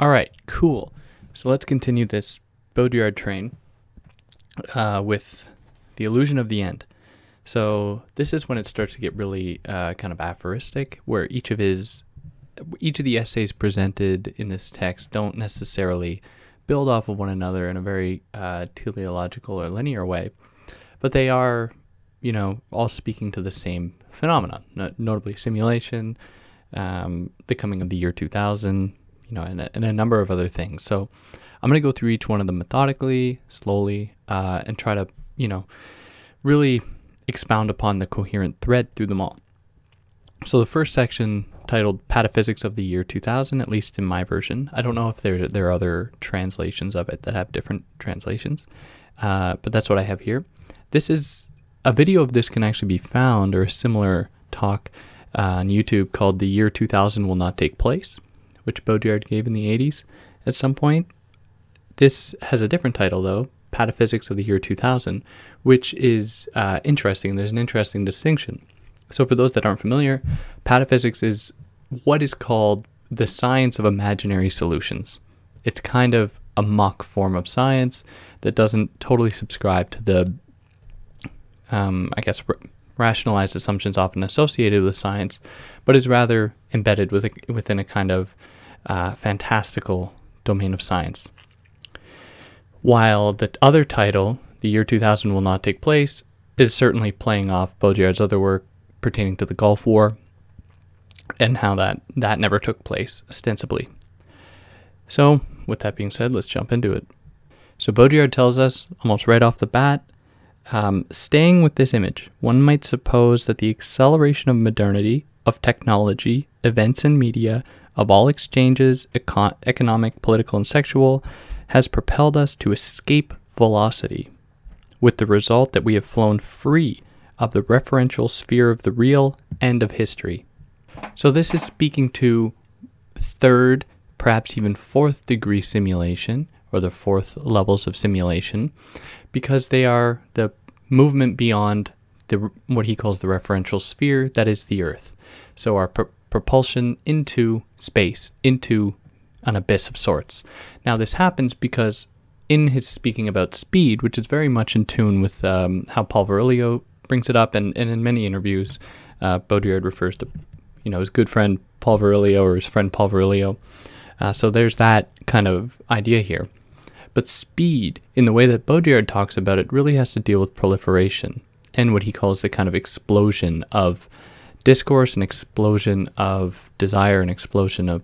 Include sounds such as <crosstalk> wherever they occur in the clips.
All right, cool. So let's continue this Baudrillard train uh, with the illusion of the end. So this is when it starts to get really uh, kind of aphoristic, where each of his each of the essays presented in this text don't necessarily build off of one another in a very uh, teleological or linear way, but they are, you know, all speaking to the same phenomenon, notably simulation, um, the coming of the year 2000, you know, and a, and a number of other things. So I'm going to go through each one of them methodically, slowly, uh, and try to, you know, really expound upon the coherent thread through them all. So the first section titled Pataphysics of the Year 2000, at least in my version. I don't know if there, there are other translations of it that have different translations, uh, but that's what I have here. This is a video of this can actually be found, or a similar talk uh, on YouTube called The Year 2000 Will Not Take Place, which Baudrillard gave in the 80s at some point. This has a different title, though Pataphysics of the Year 2000, which is uh, interesting. There's an interesting distinction. So, for those that aren't familiar, pataphysics is what is called the science of imaginary solutions. It's kind of a mock form of science that doesn't totally subscribe to the, um, I guess, r- rationalized assumptions often associated with science, but is rather embedded with a, within a kind of uh, fantastical domain of science. While the other title, The Year 2000 Will Not Take Place, is certainly playing off Baudrillard's other work pertaining to the Gulf War and how that, that never took place, ostensibly. So, with that being said, let's jump into it. So, Baudrillard tells us almost right off the bat um, staying with this image, one might suppose that the acceleration of modernity, of technology, events, and media, of all exchanges, econ- economic, political, and sexual, has propelled us to escape velocity, with the result that we have flown free of the referential sphere of the real and of history. So, this is speaking to third, perhaps even fourth degree simulation, or the fourth levels of simulation, because they are the movement beyond the what he calls the referential sphere, that is the Earth. So, our pr- propulsion into space, into an abyss of sorts. Now, this happens because in his speaking about speed, which is very much in tune with um, how Paul Virilio brings it up, and, and in many interviews, uh, Baudrillard refers to, you know, his good friend Paul Virilio or his friend Paul Virilio. Uh, so there's that kind of idea here. But speed, in the way that Baudrillard talks about it, really has to deal with proliferation and what he calls the kind of explosion of discourse, an explosion of desire, an explosion of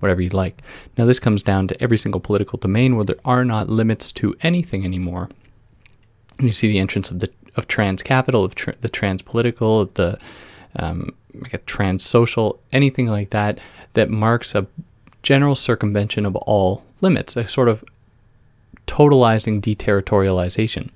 whatever you like. Now, this comes down to every single political domain where there are not limits to anything anymore. You see the entrance of the of trans capital, of the trans political, the um, like a trans social, anything like that, that marks a general circumvention of all limits, a sort of totalizing deterritorialization.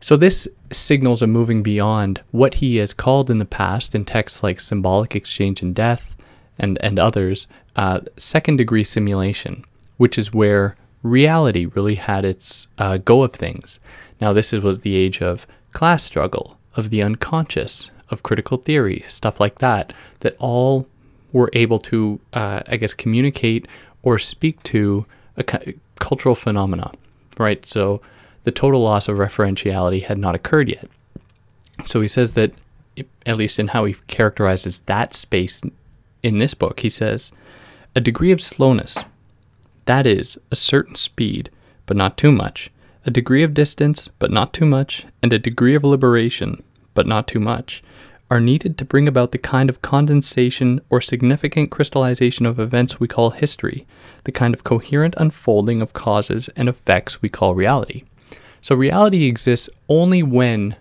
So this signals a moving beyond what he has called in the past in texts like symbolic exchange and death and, and others, uh, second degree simulation, which is where reality really had its uh, go of things. Now, this was the age of class struggle, of the unconscious, of critical theory, stuff like that, that all were able to, uh, I guess, communicate or speak to a cultural phenomena, right? So the total loss of referentiality had not occurred yet. So he says that, at least in how he characterizes that space in this book, he says, a degree of slowness, that is, a certain speed, but not too much, a degree of distance, but not too much, and a degree of liberation, but not too much, are needed to bring about the kind of condensation or significant crystallization of events we call history, the kind of coherent unfolding of causes and effects we call reality. So reality exists only when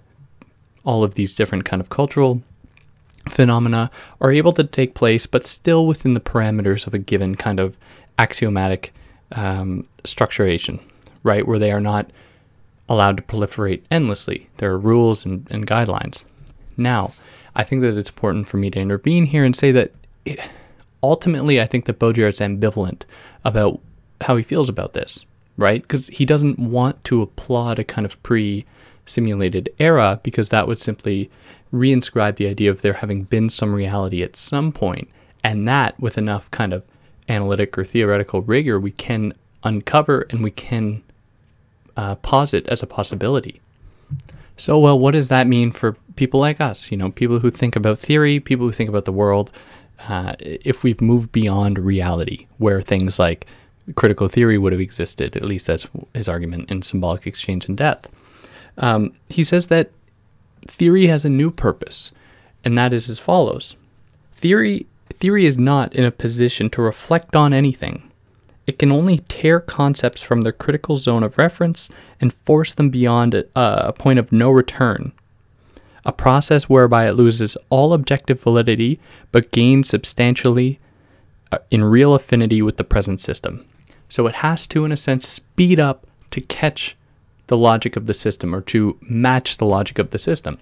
all of these different kind of cultural phenomena are able to take place, but still within the parameters of a given kind of axiomatic um, structuration, right? Where they are not allowed to proliferate endlessly. There are rules and, and guidelines. Now, I think that it's important for me to intervene here and say that it, ultimately, I think that Baudrillard's ambivalent about how he feels about this, right? Because he doesn't want to applaud a kind of pre simulated era because that would simply reinscribe the idea of there having been some reality at some point, and that with enough kind of analytic or theoretical rigor, we can uncover and we can uh, posit as a possibility. So, well, what does that mean for people like us? You know, people who think about theory, people who think about the world. Uh, if we've moved beyond reality, where things like critical theory would have existed, at least that's his argument in Symbolic Exchange and Death. Um, he says that theory has a new purpose, and that is as follows Theory, theory is not in a position to reflect on anything. It can only tear concepts from their critical zone of reference and force them beyond a, a point of no return. A process whereby it loses all objective validity but gains substantially uh, in real affinity with the present system. So it has to, in a sense, speed up to catch the logic of the system or to match the logic of the system.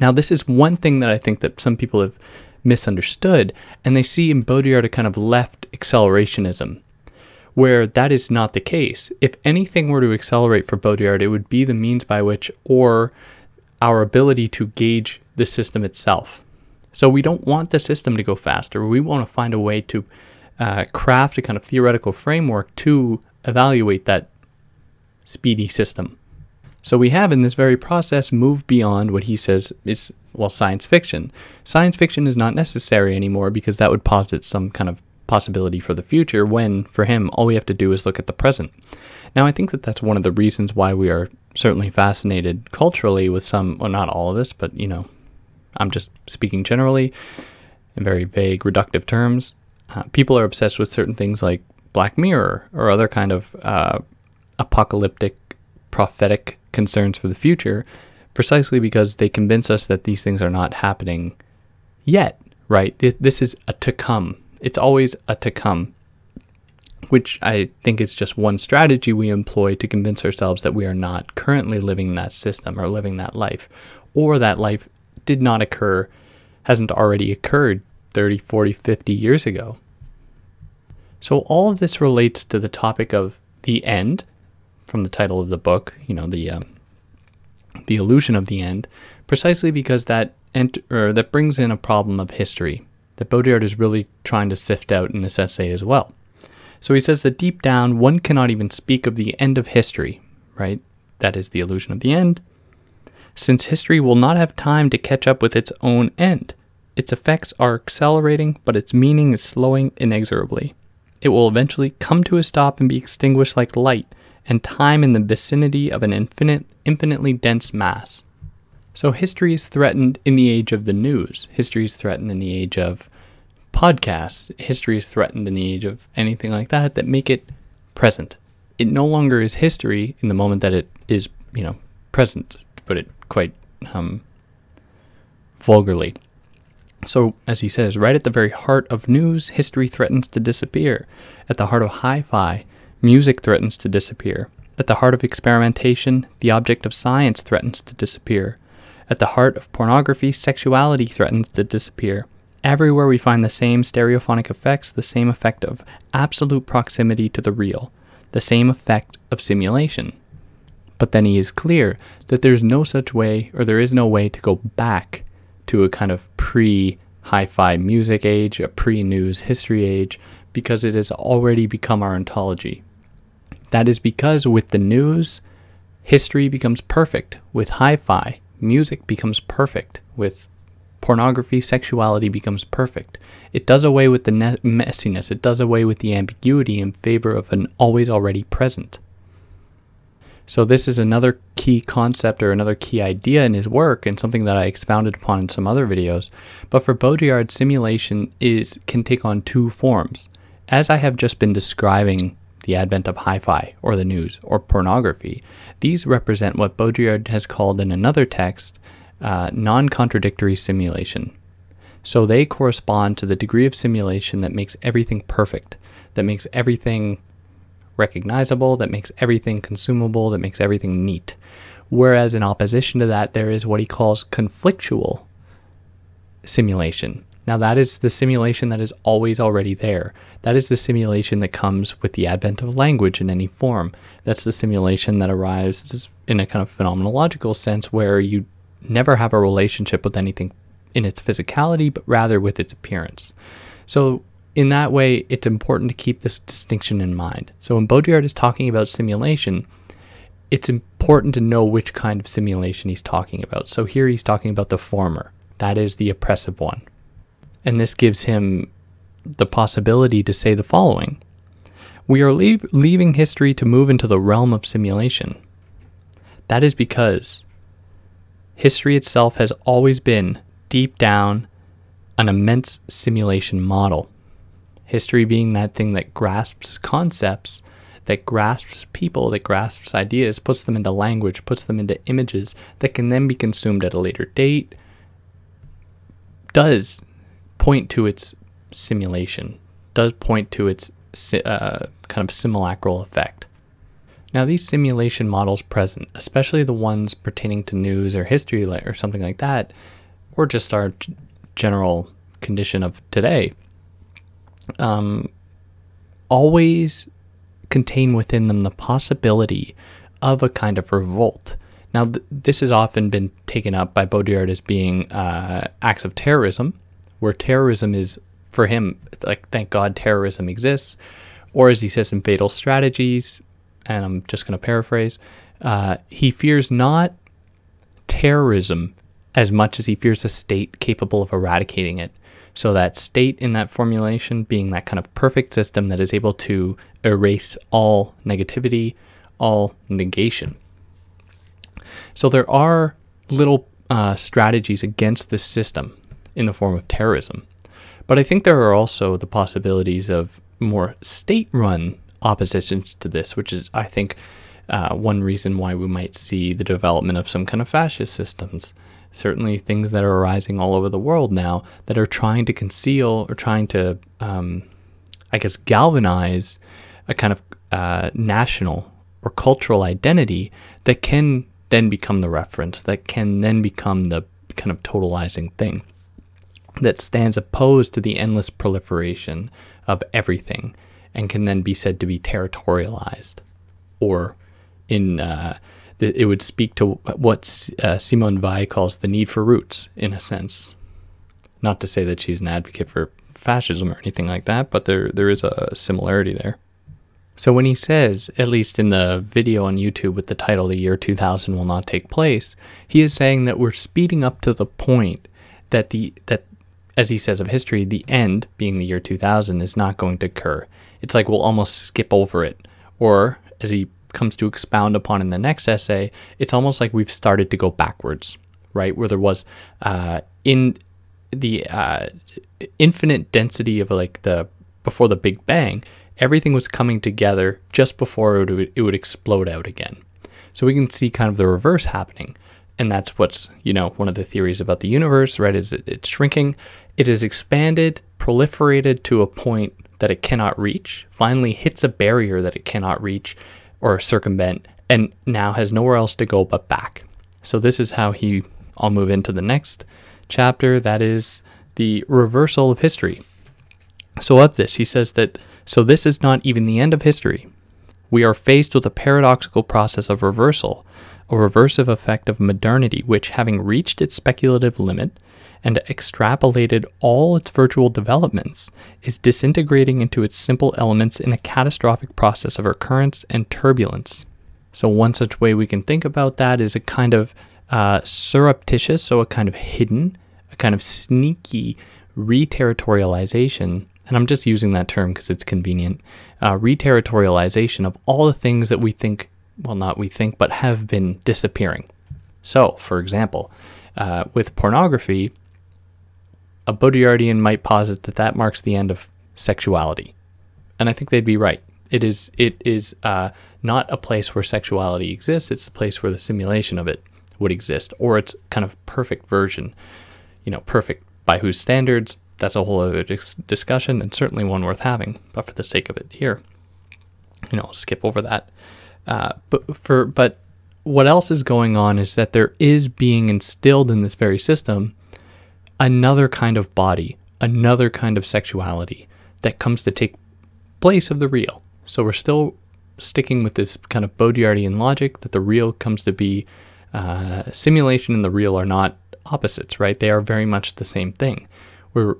Now, this is one thing that I think that some people have misunderstood, and they see in Baudrillard a kind of left accelerationism, where that is not the case. If anything were to accelerate for Baudrillard, it would be the means by which, or our ability to gauge the system itself. So we don't want the system to go faster. We want to find a way to uh, craft a kind of theoretical framework to evaluate that speedy system. So we have in this very process moved beyond what he says is, well, science fiction. Science fiction is not necessary anymore because that would posit some kind of possibility for the future when, for him, all we have to do is look at the present. Now, I think that that's one of the reasons why we are certainly fascinated culturally with some, well, not all of us, but, you know, I'm just speaking generally in very vague, reductive terms. Uh, people are obsessed with certain things like Black Mirror or other kind of uh, apocalyptic, prophetic concerns for the future, precisely because they convince us that these things are not happening yet, right? This, this is a to come. It's always a to come, which I think is just one strategy we employ to convince ourselves that we are not currently living that system or living that life, or that life did not occur, hasn't already occurred 30, 40, 50 years ago. So all of this relates to the topic of the end from the title of the book, you know, the um, the illusion of the end, precisely because that ent- that brings in a problem of history that Baudrillard is really trying to sift out in this essay as well. So he says that deep down, one cannot even speak of the end of history, right? That is the illusion of the end, since history will not have time to catch up with its own end. Its effects are accelerating, but its meaning is slowing inexorably. It will eventually come to a stop and be extinguished like light, and time in the vicinity of an infinite, infinitely dense mass. So history is threatened in the age of the news. History is threatened in the age of podcasts. History is threatened in the age of anything like that that make it present. It no longer is history in the moment that it is, you know, present, to put it quite um, vulgarly. So, as he says, right at the very heart of news, history threatens to disappear. At the heart of hi fi, Music threatens to disappear. At the heart of experimentation, the object of science threatens to disappear. At the heart of pornography, sexuality threatens to disappear. Everywhere we find the same stereophonic effects, the same effect of absolute proximity to the real, the same effect of simulation. But then he is clear that there's no such way, or there is no way to go back to a kind of pre hi fi music age, a pre news history age, because it has already become our ontology. That is because with the news, history becomes perfect. With hi fi, music becomes perfect. With pornography, sexuality becomes perfect. It does away with the ne- messiness, it does away with the ambiguity in favor of an always already present. So, this is another key concept or another key idea in his work, and something that I expounded upon in some other videos. But for Baudrillard, simulation is can take on two forms. As I have just been describing the advent of hi fi, or the news, or pornography. These represent what Baudrillard has called in another text uh, non contradictory simulation. So they correspond to the degree of simulation that makes everything perfect, that makes everything recognizable, that makes everything consumable, that makes everything neat. Whereas in opposition to that, there is what he calls conflictual simulation. Now, that is the simulation that is always already there. That is the simulation that comes with the advent of language in any form. That's the simulation that arrives in a kind of phenomenological sense where you never have a relationship with anything in its physicality, but rather with its appearance. So, in that way, it's important to keep this distinction in mind. So, when Baudrillard is talking about simulation, it's important to know which kind of simulation he's talking about. So, here he's talking about the former, that is the oppressive one. And this gives him the possibility to say the following We are leave, leaving history to move into the realm of simulation. That is because history itself has always been deep down an immense simulation model. History being that thing that grasps concepts, that grasps people, that grasps ideas, puts them into language, puts them into images that can then be consumed at a later date, does point to its simulation, does point to its uh, kind of simulacral effect. Now, these simulation models present, especially the ones pertaining to news or history or something like that, or just our general condition of today, um, always contain within them the possibility of a kind of revolt. Now, th- this has often been taken up by Baudrillard as being uh, acts of terrorism, where terrorism is, for him, like, thank God terrorism exists. Or as he says in Fatal Strategies, and I'm just going to paraphrase, uh, he fears not terrorism as much as he fears a state capable of eradicating it. So, that state in that formulation being that kind of perfect system that is able to erase all negativity, all negation. So, there are little uh, strategies against this system in the form of terrorism. But I think there are also the possibilities of more state run oppositions to this, which is, I think, uh, one reason why we might see the development of some kind of fascist systems certainly things that are arising all over the world now that are trying to conceal or trying to, um, I guess, galvanize a kind of uh, national or cultural identity that can then become the reference, that can then become the kind of totalizing thing that stands opposed to the endless proliferation of everything and can then be said to be territorialized or in uh, it would speak to what uh, Simone Weil calls the need for roots, in a sense. Not to say that she's an advocate for fascism or anything like that, but there there is a similarity there. So when he says, at least in the video on YouTube with the title "The Year 2000 Will Not Take Place," he is saying that we're speeding up to the point that the that as he says of history, the end, being the year 2000, is not going to occur. It's like we'll almost skip over it. Or, as he comes to expound upon in the next essay, it's almost like we've started to go backwards, right? Where there was uh, in the uh, infinite density of like the before the Big Bang, everything was coming together just before it would, it would explode out again. So we can see kind of the reverse happening. And that's what's, you know, one of the theories about the universe, right? Is it, it's shrinking. It is expanded, proliferated to a point that it cannot reach, finally hits a barrier that it cannot reach, or circumvent and now has nowhere else to go but back. So this is how he I'll move into the next chapter that is the reversal of history. So of this he says that so this is not even the end of history. We are faced with a paradoxical process of reversal, a reversive effect of modernity which having reached its speculative limit and extrapolated all its virtual developments, is disintegrating into its simple elements in a catastrophic process of recurrence and turbulence. So, one such way we can think about that is a kind of uh, surreptitious, so a kind of hidden, a kind of sneaky reterritorialization. And I'm just using that term because it's convenient. Uh, reterritorialization of all the things that we think, well, not we think, but have been disappearing. So, for example, uh, with pornography, a Baudrillardian might posit that that marks the end of sexuality, and I think they'd be right. It is it is uh, not a place where sexuality exists. It's a place where the simulation of it would exist, or its kind of perfect version. You know, perfect by whose standards? That's a whole other dis- discussion, and certainly one worth having. But for the sake of it here, you know, I'll skip over that. Uh, but for but what else is going on is that there is being instilled in this very system another kind of body, another kind of sexuality that comes to take place of the real. So we're still sticking with this kind of Baudrillardian logic that the real comes to be uh, simulation and the real are not opposites, right? They are very much the same thing, where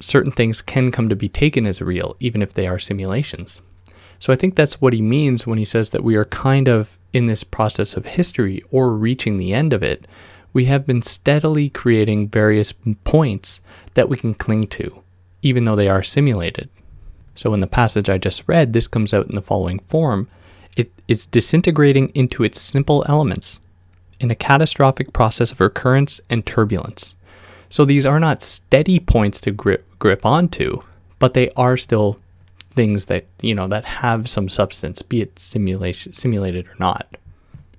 certain things can come to be taken as real, even if they are simulations. So I think that's what he means when he says that we are kind of in this process of history or reaching the end of it. We have been steadily creating various points that we can cling to, even though they are simulated. So in the passage I just read, this comes out in the following form it is disintegrating into its simple elements in a catastrophic process of recurrence and turbulence. So these are not steady points to grip grip onto, but they are still things that you know that have some substance, be it simulation simulated or not.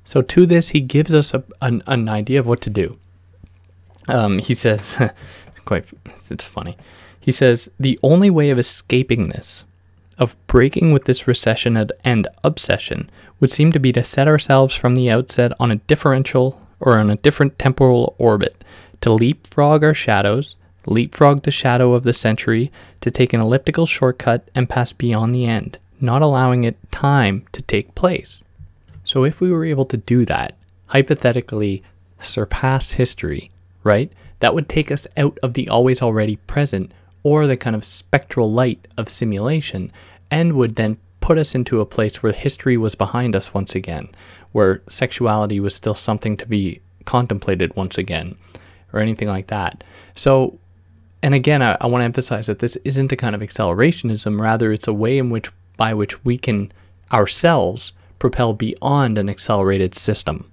So to this, he gives us a, an, an idea of what to do. Um, he says, <laughs> quite it's funny. He says the only way of escaping this, of breaking with this recession and obsession, would seem to be to set ourselves from the outset on a differential or on a different temporal orbit, to leapfrog our shadows, leapfrog the shadow of the century, to take an elliptical shortcut and pass beyond the end, not allowing it time to take place. So, if we were able to do that, hypothetically surpass history, right, that would take us out of the always already present or the kind of spectral light of simulation and would then put us into a place where history was behind us once again, where sexuality was still something to be contemplated once again, or anything like that. So, and again, I, I want to emphasize that this isn't a kind of accelerationism, rather, it's a way in which by which we can ourselves propel beyond an accelerated system.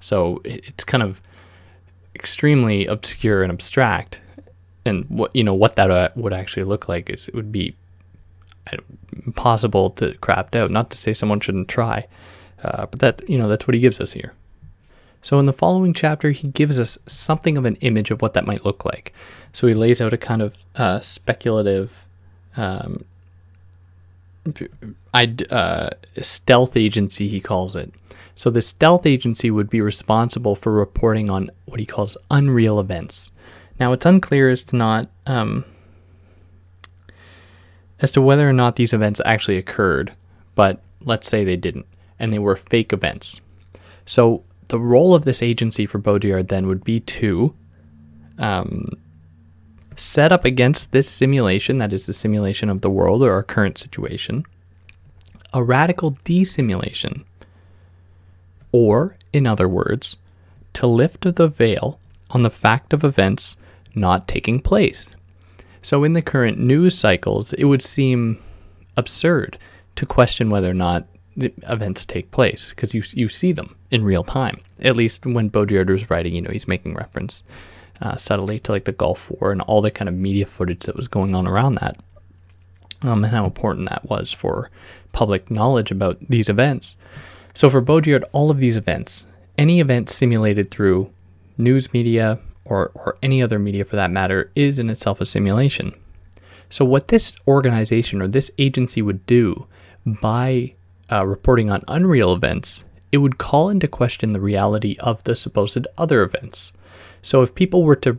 So it's kind of extremely obscure and abstract. And what you know what that uh, would actually look like is it would be impossible to craft out. Not to say someone shouldn't try, uh, but that you know that's what he gives us here. So in the following chapter, he gives us something of an image of what that might look like. So he lays out a kind of uh, speculative, um, uh, stealth agency. He calls it. So the stealth agency would be responsible for reporting on what he calls unreal events. Now it's unclear as to not um, as to whether or not these events actually occurred, but let's say they didn't, and they were fake events. So the role of this agency for Baudrillard then would be to um, set up against this simulation, that is the simulation of the world or our current situation, a radical desimulation. Or, in other words, to lift the veil on the fact of events not taking place. So, in the current news cycles, it would seem absurd to question whether or not the events take place because you you see them in real time. At least when Baudrillard was writing, you know, he's making reference uh, subtly to like the Gulf War and all the kind of media footage that was going on around that, um, and how important that was for public knowledge about these events. So for Baudrillard, all of these events, any event simulated through news media, or, or any other media for that matter, is in itself a simulation. So, what this organization or this agency would do by uh, reporting on unreal events, it would call into question the reality of the supposed other events. So, if people were to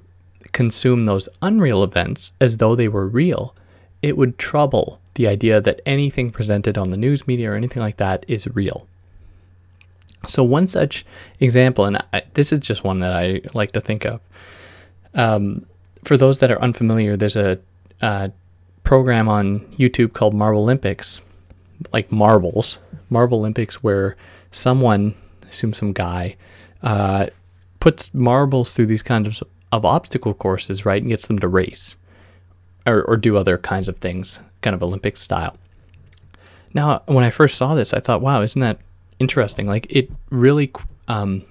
consume those unreal events as though they were real, it would trouble the idea that anything presented on the news media or anything like that is real. So, one such example, and I, this is just one that I like to think of. Um, for those that are unfamiliar, there's a, a program on YouTube called Marble Olympics, like marbles, Marble Olympics, where someone, I assume some guy, uh, puts marbles through these kinds of, of obstacle courses, right, and gets them to race or, or do other kinds of things, kind of Olympic style. Now, when I first saw this, I thought, wow, isn't that interesting. Like it really, um,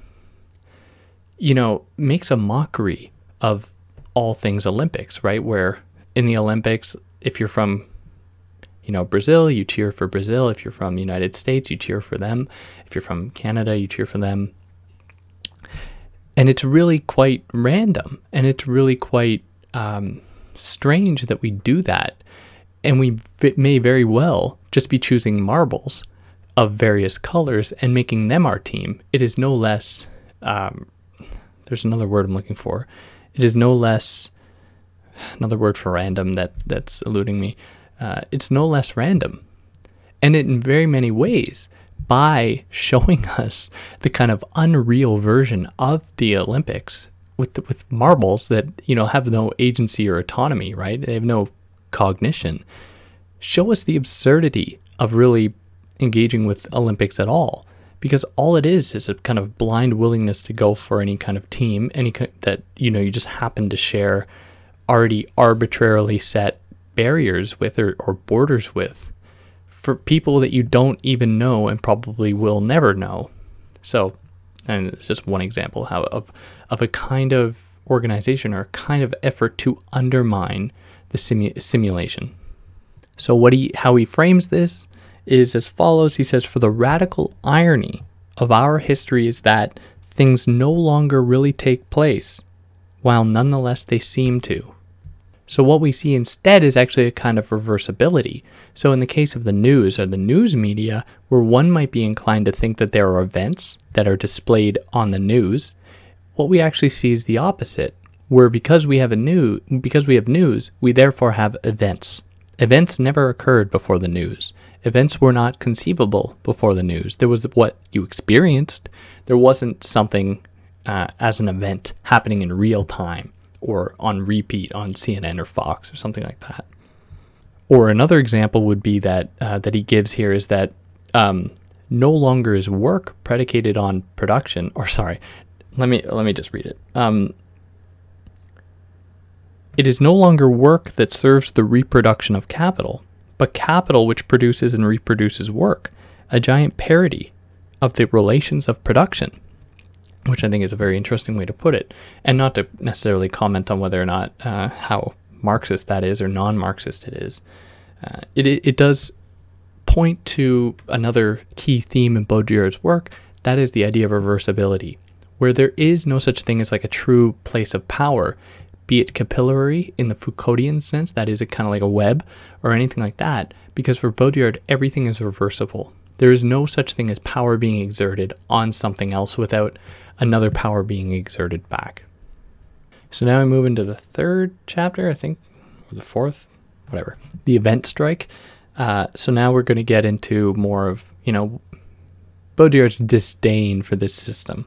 you know, makes a mockery of all things Olympics, right? Where in the Olympics, if you're from, you know, Brazil, you cheer for Brazil. If you're from the United States, you cheer for them. If you're from Canada, you cheer for them. And it's really quite random, and it's really quite um, strange that we do that. And we may very well just be choosing marbles of various colors and making them our team, it is no less. Um, there's another word I'm looking for. It is no less. another word for random that that's eluding me. Uh, it's no less random, and in very many ways, by showing <laughs> us the kind of unreal version of the Olympics with the, with marbles that you know have no agency or autonomy, right? They have no cognition. Show us the absurdity of really engaging with Olympics at all, because all it is is a kind of blind willingness to go for any kind of team, any that you know you just happen to share already arbitrarily set barriers with or, or borders with for people that you don't even know and probably will never know. So, and it's just one example how of of a kind of organization or a kind of effort to undermine the simu- simulation. So what he how he frames this is as follows. He says, "For the radical irony of our history is that things no longer really take place, while nonetheless they seem to." So what we see instead is actually a kind of reversibility. So in the case of the news or the news media, where one might be inclined to think that there are events that are displayed on the news, what we actually see is the opposite, where because we have a new because we have news, we therefore have events. Events never occurred before the news. Events were not conceivable before the news. There was what you experienced. There wasn't something uh, as an event happening in real time or on repeat on CNN or Fox or something like that. Or another example would be that uh, that he gives here is that um, no longer is work predicated on production. Or sorry, let me let me just read it. Um, it is no longer work that serves the reproduction of capital, but capital which produces and reproduces work, a giant parody of the relations of production which I think is a very interesting way to put it, and not to necessarily comment on whether or not uh, how Marxist that is or non-Marxist it is. Uh, it, it does point to another key theme in Baudrillard's work. That is the idea of reversibility, where there is no such thing as like a true place of power, be it capillary in the Foucauldian sense, that is a kind of like a web, or anything like that. Because for Baudrillard, everything is reversible. There is no such thing as power being exerted on something else without another power being exerted back. So now I move into the third chapter, I think, or the fourth, whatever, the event strike. Uh, so now we're going to get into more of, you know, Baudrillard's disdain for this system.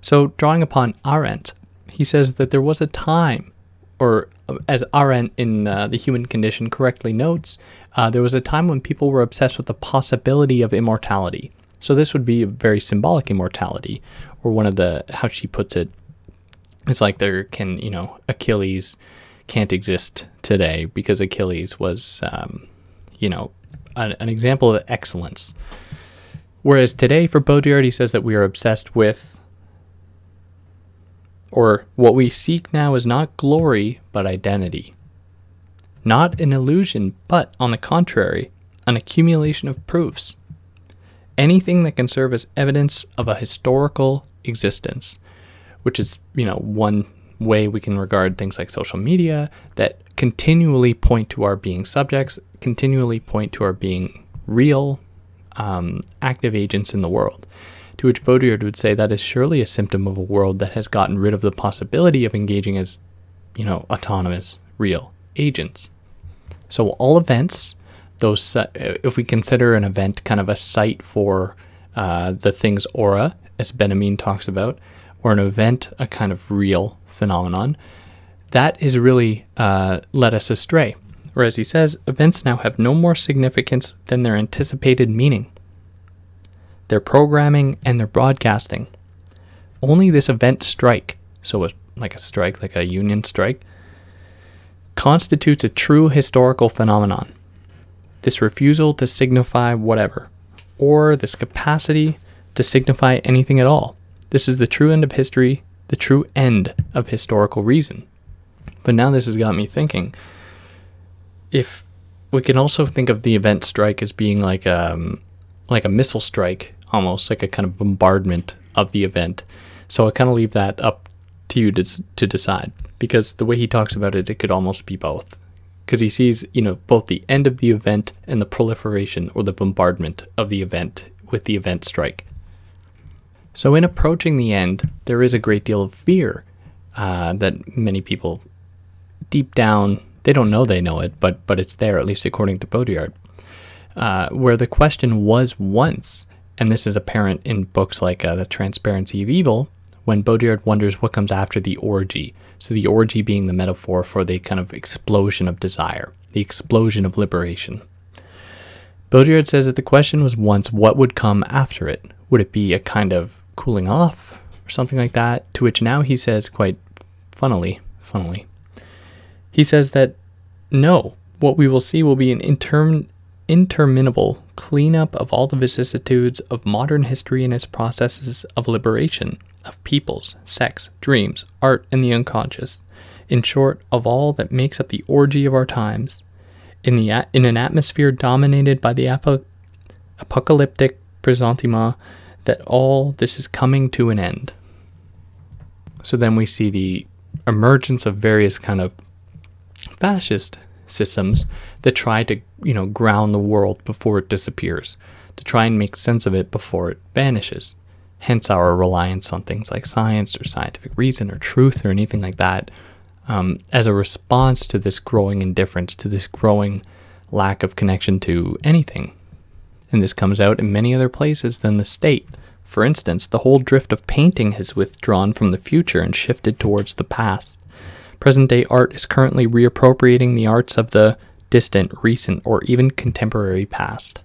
So, drawing upon Arendt, he says that there was a time, or as Arendt in uh, The Human Condition correctly notes, uh, there was a time when people were obsessed with the possibility of immortality. So, this would be a very symbolic immortality, or one of the how she puts it it's like there can you know achilles can't exist today because achilles was um, you know an, an, example of excellence. Whereas today for baudrillard he says that we are obsessed with or what we seek now is not glory but identity. Not an illusion but on the contrary an accumulation of proofs. Anything that can serve as evidence of a historical existence, which is, you know, one way we can regard things like social media that continually point to our being subjects, continually point to our being real, um, active agents in the world. To which Baudrillard would say that is surely a symptom of a world that has gotten rid of the possibility of engaging as, you know, autonomous, real agents. So all events those uh, if we consider an event kind of a site for uh, the things aura, as Benjamin talks about, or an event a kind of real phenomenon, that is really uh, led us astray. Or as he says, events now have no more significance than their anticipated meaning, their programming, and their broadcasting. Only this event strike, so a, like a strike, like a union strike, constitutes a true historical phenomenon this refusal to signify whatever, or this capacity to signify anything at all. This is the true end of history, the true end of historical reason. But now this has got me thinking if we can also think of the event strike as being like um like a missile strike almost like a kind of bombardment of the event. So I kind of leave that up to you to, to decide because the way he talks about it, it could almost be both because he sees, you know, both the end of the event and the proliferation or the bombardment of the event with the event strike. So, in approaching the end, there is a great deal of fear uh, that many people deep down, they don't know they know it, but but it's there at least according to Baudrillard, uh, where the question was once, and this is apparent in books like uh, The Transparency of Evil, when Baudrillard wonders what comes after the orgy. So the orgy being the metaphor for the kind of explosion of desire, the explosion of liberation. Baudrillard says that the question was once what would come after it. Would it be a kind of cooling off or something like that? To which now he says quite funnily, funnily, he says that no, what we will see will be an interm- interminable cleanup of all the vicissitudes of modern history and its processes of liberation, of peoples, sex, dreams, art, and the unconscious. In short, of all that makes up the orgy of our times. In, the, in an atmosphere dominated by the apo- apocalyptic presentiment that all this is coming to an end. So then we see the emergence of various kind of fascist systems that try to, you know, ground the world before it disappears, to try and make sense of it before it vanishes. Hence our reliance on things like science or scientific reason or truth or anything like that um, as a response to this growing indifference, to this growing lack of connection to anything. And this comes out in many other places than the state. For instance, the whole drift of painting has withdrawn from the future and shifted towards the past. Present day art is currently reappropriating the arts of the distant, recent, or even contemporary past,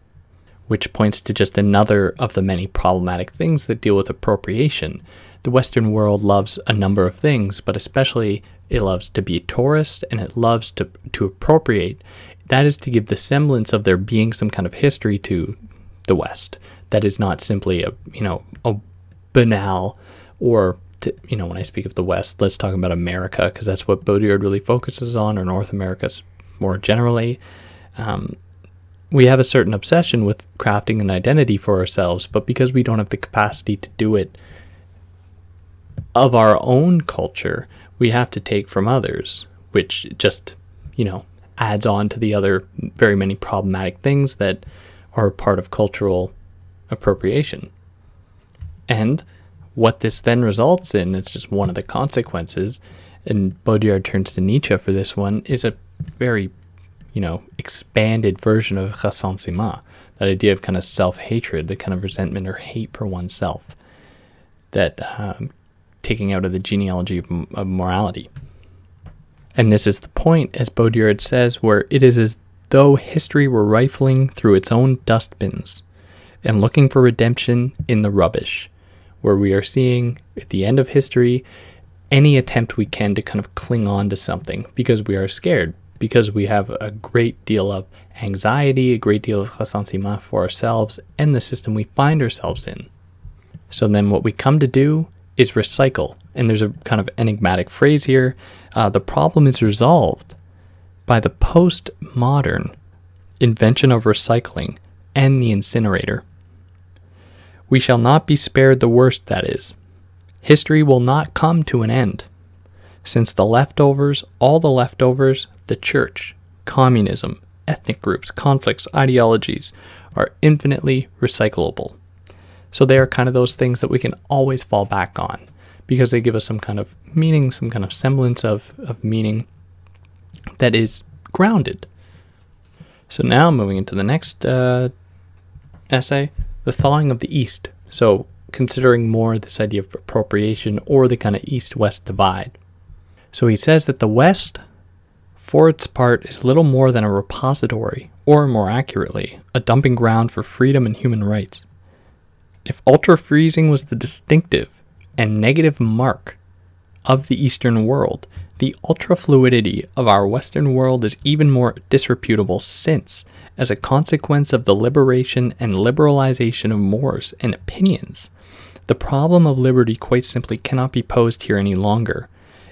which points to just another of the many problematic things that deal with appropriation. The Western world loves a number of things, but especially it loves to be tourist and it loves to, to appropriate. That is to give the semblance of there being some kind of history to the West. That is not simply a you know a banal or to, you know, when I speak of the West, let's talk about America because that's what Baudrillard really focuses on, or North America more generally. Um, we have a certain obsession with crafting an identity for ourselves, but because we don't have the capacity to do it of our own culture, we have to take from others, which just, you know, adds on to the other very many problematic things that are part of cultural appropriation. And what this then results in, it's just one of the consequences, and Baudrillard turns to Nietzsche for this one, is a very, you know, expanded version of ressentiment, that idea of kind of self hatred, the kind of resentment or hate for oneself, that um, taking out of the genealogy of, of morality. And this is the point, as Baudrillard says, where it is as though history were rifling through its own dustbins and looking for redemption in the rubbish where we are seeing at the end of history any attempt we can to kind of cling on to something because we are scared, because we have a great deal of anxiety, a great deal of ressentiment for ourselves and the system we find ourselves in. So then what we come to do is recycle. And there's a kind of enigmatic phrase here. Uh, the problem is resolved by the postmodern invention of recycling and the incinerator. We shall not be spared the worst, that is. History will not come to an end. Since the leftovers, all the leftovers, the church, communism, ethnic groups, conflicts, ideologies, are infinitely recyclable. So they are kind of those things that we can always fall back on because they give us some kind of meaning, some kind of semblance of, of meaning that is grounded. So now moving into the next uh, essay, the thawing of the East. So, considering more this idea of appropriation or the kind of East West divide. So, he says that the West, for its part, is little more than a repository, or more accurately, a dumping ground for freedom and human rights. If ultra freezing was the distinctive and negative mark of the Eastern world, the ultra fluidity of our Western world is even more disreputable since as a consequence of the liberation and liberalization of mores and opinions. The problem of liberty quite simply cannot be posed here any longer.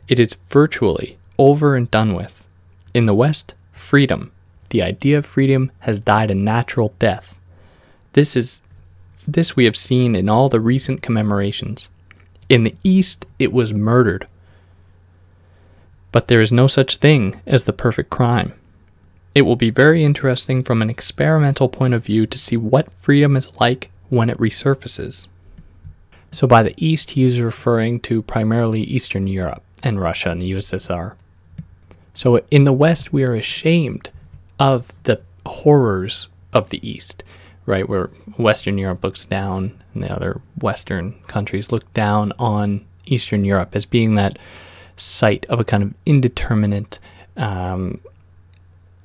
It is virtually over and done with. In the West, freedom, the idea of freedom, has died a natural death. This is this we have seen in all the recent commemorations. In the East, it was murdered. But there is no such thing as the perfect crime. It will be very interesting from an experimental point of view to see what freedom is like when it resurfaces. So, by the East, he is referring to primarily Eastern Europe and Russia and the USSR. So in the West, we are ashamed of the horrors of the East, right? Where Western Europe looks down and the other Western countries look down on Eastern Europe as being that site of a kind of indeterminate, um,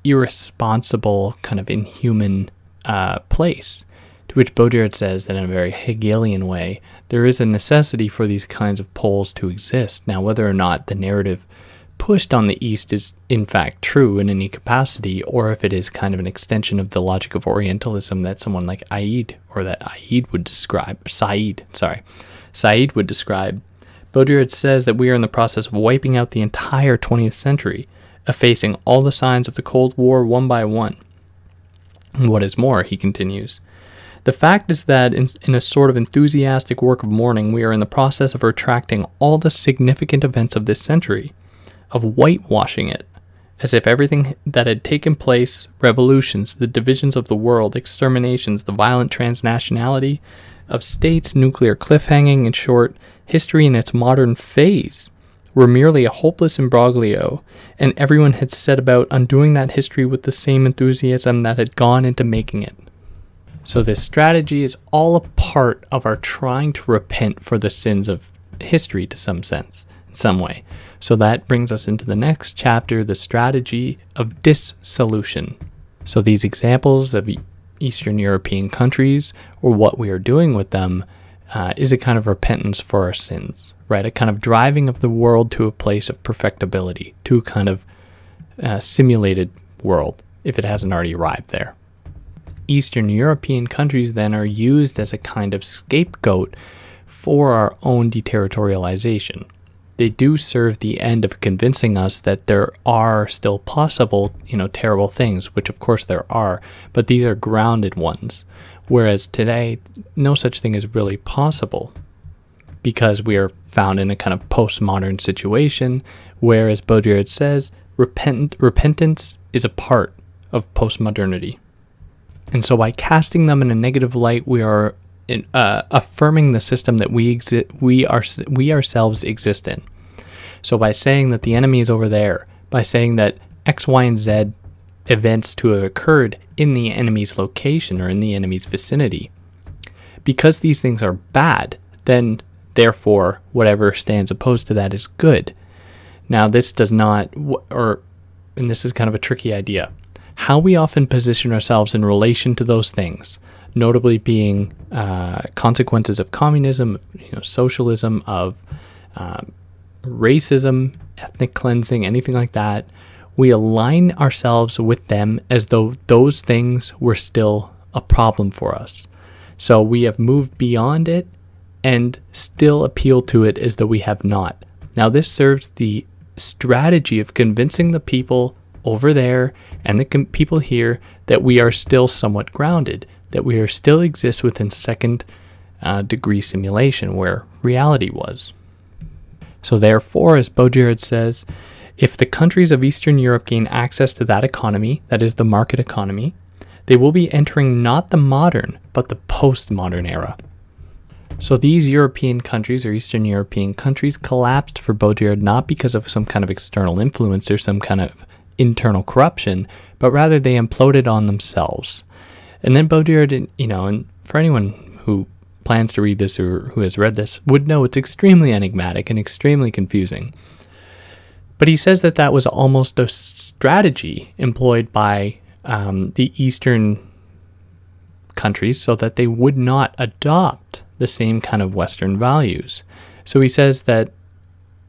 irresponsible, kind of inhuman uh, place. To which Baudrillard says that in a very Hegelian way, there is a necessity for these kinds of poles to exist. Now, whether or not the narrative pushed on the East is in fact true in any capacity, or if it is kind of an extension of the logic of Orientalism that someone like Aid or that Aid would describe, Said, sorry, Said would describe. Baudrillard says that we are in the process of wiping out the entire 20th century, effacing all the signs of the Cold War one by one. what is more, he continues, the fact is that in, in a sort of enthusiastic work of mourning, we are in the process of retracting all the significant events of this century of whitewashing it, as if everything that had taken place revolutions, the divisions of the world, exterminations, the violent transnationality of states, nuclear cliffhanging, in short, history in its modern phase were merely a hopeless imbroglio, and everyone had set about undoing that history with the same enthusiasm that had gone into making it. So, this strategy is all a part of our trying to repent for the sins of history to some sense, some way. So that brings us into the next chapter the strategy of dissolution. So these examples of Eastern European countries or what we are doing with them uh, is a kind of repentance for our sins, right? A kind of driving of the world to a place of perfectibility, to a kind of uh, simulated world, if it hasn't already arrived there. Eastern European countries then are used as a kind of scapegoat for our own deterritorialization they do serve the end of convincing us that there are still possible, you know, terrible things, which of course there are, but these are grounded ones. Whereas today, no such thing is really possible because we are found in a kind of postmodern situation where, as Baudrillard says, repent- repentance is a part of postmodernity. And so, by casting them in a negative light, we are in, uh, affirming the system that we exist, we are, we ourselves exist in. So by saying that the enemy is over there, by saying that X, Y, and Z events to have occurred in the enemy's location or in the enemy's vicinity, because these things are bad, then therefore whatever stands opposed to that is good. Now this does not, or and this is kind of a tricky idea. How we often position ourselves in relation to those things notably being uh, consequences of communism, you know, socialism, of uh, racism, ethnic cleansing, anything like that. We align ourselves with them as though those things were still a problem for us. So we have moved beyond it and still appeal to it as though we have not. Now, this serves the strategy of convincing the people over there and the com- people here that we are still somewhat grounded, that we are still exist within second uh, degree simulation where reality was. So, therefore, as Baudrillard says, if the countries of Eastern Europe gain access to that economy, that is the market economy, they will be entering not the modern, but the postmodern era. So these European countries or Eastern European countries collapsed for Baudrillard not because of some kind of external influence or some kind of internal corruption, but rather they imploded on themselves. And then Baudrillard, you know, and for anyone who plans to read this or who has read this would know it's extremely enigmatic and extremely confusing. But he says that that was almost a strategy employed by um, the Eastern countries so that they would not adopt the same kind of Western values. So he says that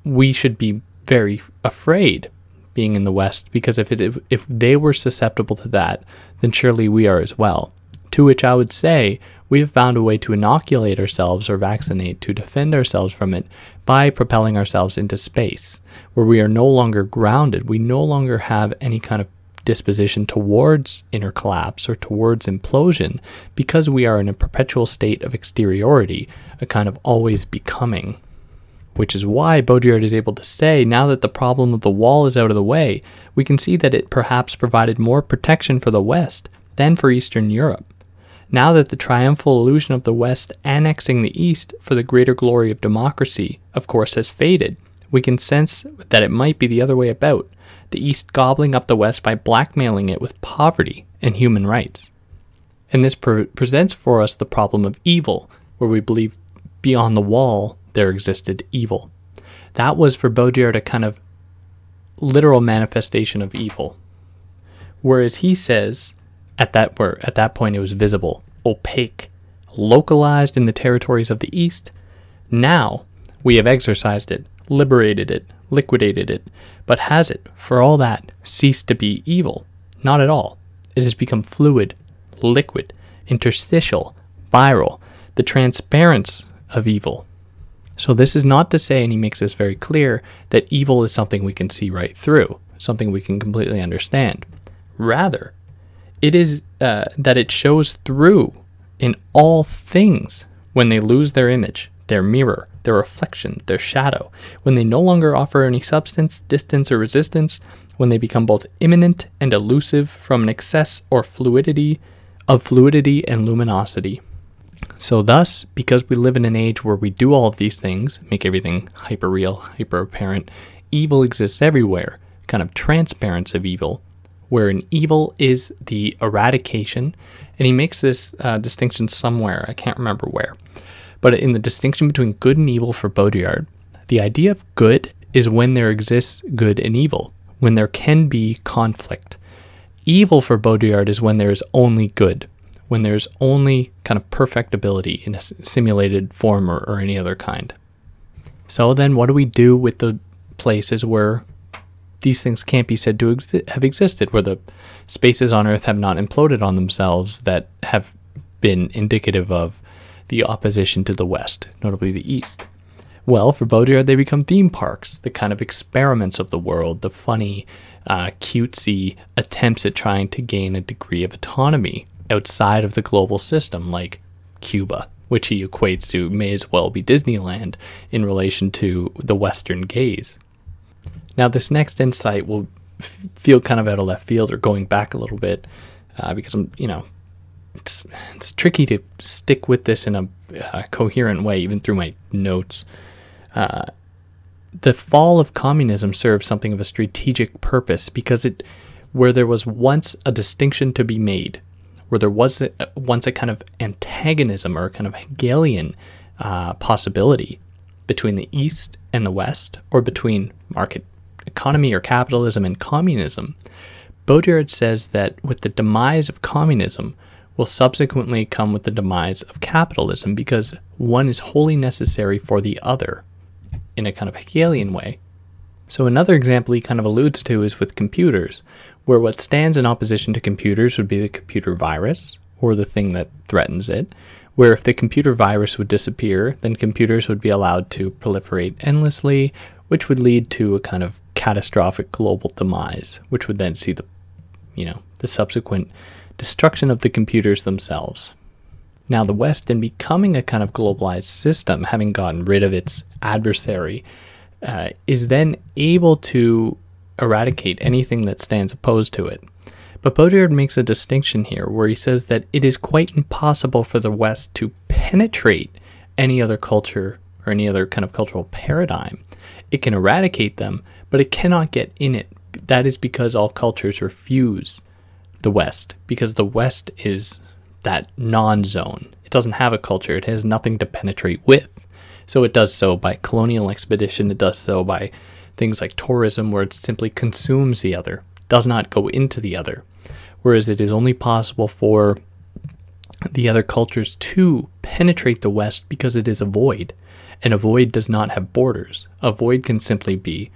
we should be very afraid being in the West because if it, if they were susceptible to that, then surely we are as well. To which I would say, we have found a way to inoculate ourselves or vaccinate to defend ourselves from it by propelling ourselves into space, where we are no longer grounded. We no longer have any kind of disposition towards inner collapse or towards implosion because we are in a perpetual state of exteriority, a kind of always becoming. Which is why Baudrillard is able to say, now that the problem of the wall is out of the way, we can see that it perhaps provided more protection for the West than for Eastern Europe. Now that the triumphal illusion of the West annexing the East for the greater glory of democracy, of course, has faded, we can sense that it might be the other way about, the East gobbling up the West by blackmailing it with poverty and human rights. And this pre- presents for us the problem of evil, where we believe beyond the wall there existed evil. That was for Baudrillard a kind of literal manifestation of evil. Whereas he says at that at that point it was visible, opaque, localized in the territories of the East. Now we have exorcised it, liberated it, liquidated it, but has it, for all that, ceased to be evil? Not at all. It has become fluid, liquid, interstitial, viral, the transparence of evil. So, this is not to say, and he makes this very clear, that evil is something we can see right through, something we can completely understand. Rather, it is uh, that it shows through in all things when they lose their image, their mirror, their reflection, their shadow, when they no longer offer any substance, distance, or resistance, when they become both imminent and elusive from an excess or fluidity of fluidity and luminosity. So, thus, because we live in an age where we do all of these things, make everything hyper real, hyper apparent, evil exists everywhere, kind of transparency of evil, wherein evil is the eradication. And he makes this uh, distinction somewhere, I can't remember where. But in the distinction between good and evil for Baudrillard, the idea of good is when there exists good and evil, when there can be conflict. Evil for Baudrillard is when there is only good, when there's only kind of perfectibility in a simulated form or, or any other kind. So then, what do we do with the places where these things can't be said to have existed, where the spaces on Earth have not imploded on themselves that have been indicative of the opposition to the West, notably the East. Well, for Baudrillard, they become theme parks, the kind of experiments of the world, the funny, uh, cutesy attempts at trying to gain a degree of autonomy outside of the global system, like Cuba, which he equates to may as well be Disneyland in relation to the Western gaze. Now, this next insight will f- feel kind of out of left field or going back a little bit uh, because I'm, you know, it's, it's tricky to stick with this in a, coherent way, even through my notes. Uh, the fall of communism serves something of a strategic purpose because it, where there was once a distinction to be made, where there was once a kind of antagonism or kind of Hegelian uh, possibility between the East and the West, or between market economy or capitalism and communism, Baudrillard says that with the demise of communism will subsequently come with the demise of capitalism because one is wholly necessary for the other in a kind of Hegelian way. So, another example he kind of alludes to is with computers, where what stands in opposition to computers would be the computer virus or the thing that threatens it. Where if the computer virus would disappear, then computers would be allowed to proliferate endlessly, which would lead to a kind of catastrophic global demise, which would then see the, you know, the subsequent destruction of the computers themselves. Now, the West, in becoming a kind of globalized system, having gotten rid of its adversary, uh, is then able to eradicate anything that stands opposed to it. But Baudrillard makes a distinction here where he says that it is quite impossible for the West to penetrate any other culture or any other kind of cultural paradigm. It can eradicate them, but it cannot get in it. That is because all cultures refuse the West, because the West is that non zone. It doesn't have a culture, it has nothing to penetrate with. So it does so by colonial expedition, it does so by things like tourism, where it simply consumes the other, does not go into the other. Whereas it is only possible for the other cultures to penetrate the West because it is a void. And a void does not have borders. A void can simply be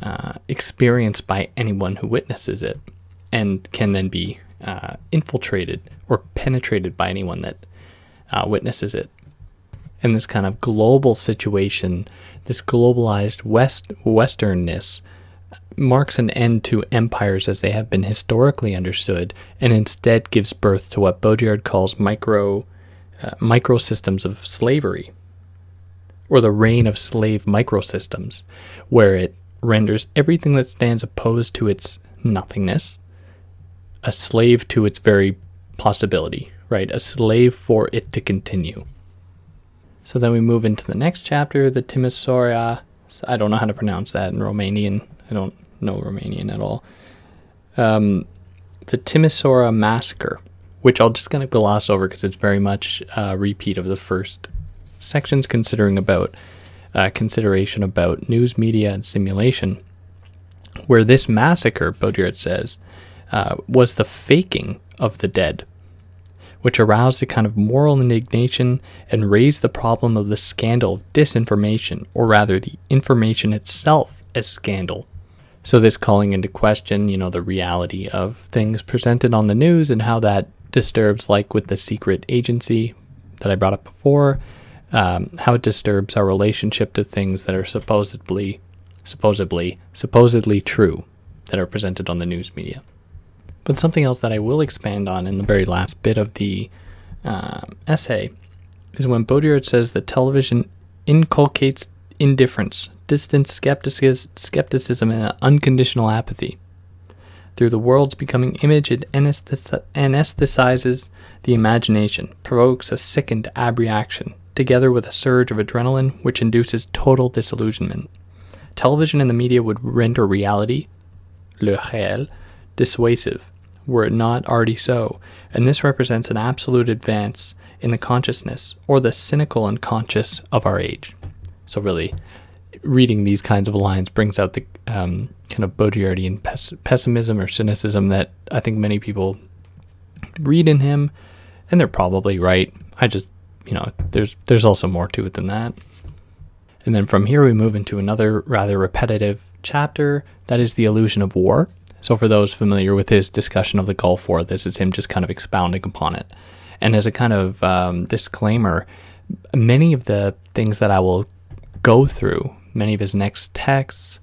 uh, experienced by anyone who witnesses it and can then be uh, infiltrated or penetrated by anyone that uh, witnesses it. And this kind of global situation, this globalized West Westernness, marks an end to empires as they have been historically understood, and instead gives birth to what Baudrillard calls micro uh, microsystems of slavery, or the reign of slave microsystems, where it renders everything that stands opposed to its nothingness a slave to its very possibility, right? A slave for it to continue. So then we move into the next chapter, the Timisoara. I don't know how to pronounce that in Romanian. I don't know Romanian at all. Um, the Timisoara massacre, which I'll just kind of gloss over because it's very much a repeat of the first sections, considering about uh, consideration about news media and simulation, where this massacre, Baudrillard says, uh, was the faking of the dead, which aroused a kind of moral indignation and raised the problem of the scandal of disinformation, or rather the information itself as scandal. So this calling into question, you know, the reality of things presented on the news and how that disturbs, like with the secret agency that I brought up before, um, how it disturbs our relationship to things that are supposedly, supposedly, supposedly true that are presented on the news media. But something else that I will expand on in the very last bit of the uh, essay is when Baudrillard says that television inculcates indifference, distant skepticism, and unconditional apathy. Through the world's becoming image, it anesthetizes the imagination, provokes a sickened abreaction, together with a surge of adrenaline which induces total disillusionment. Television and the media would render reality, le réel, dissuasive, were it not already so, and this represents an absolute advance in the consciousness, or the cynical unconscious of our age. So, really, reading these kinds of lines brings out the um, kind of Baudrillardian pes- pessimism or cynicism that I think many people read in him, and they're probably right. I just you know, there's there's also more to it than that. And then from here we move into another rather repetitive chapter that is the illusion of war. So for those familiar with his discussion of the Gulf War, this is him just kind of expounding upon it. And as a kind of um, disclaimer, many of the things that I will go through, many of his next texts,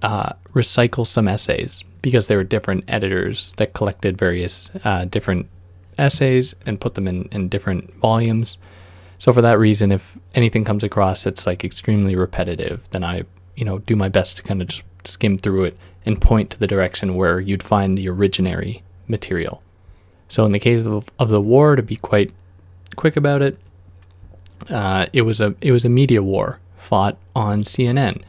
uh, recycle some essays because there were different editors that collected various uh, different essays and put them in, in different volumes. So for that reason, if anything comes across that's like extremely repetitive, then I, you know, do my best to kind of just skim through it and point to the direction where you'd find the originary material. So in the case of, of the war, to be quite quick about it, uh, it was a it was a media war fought on CNN,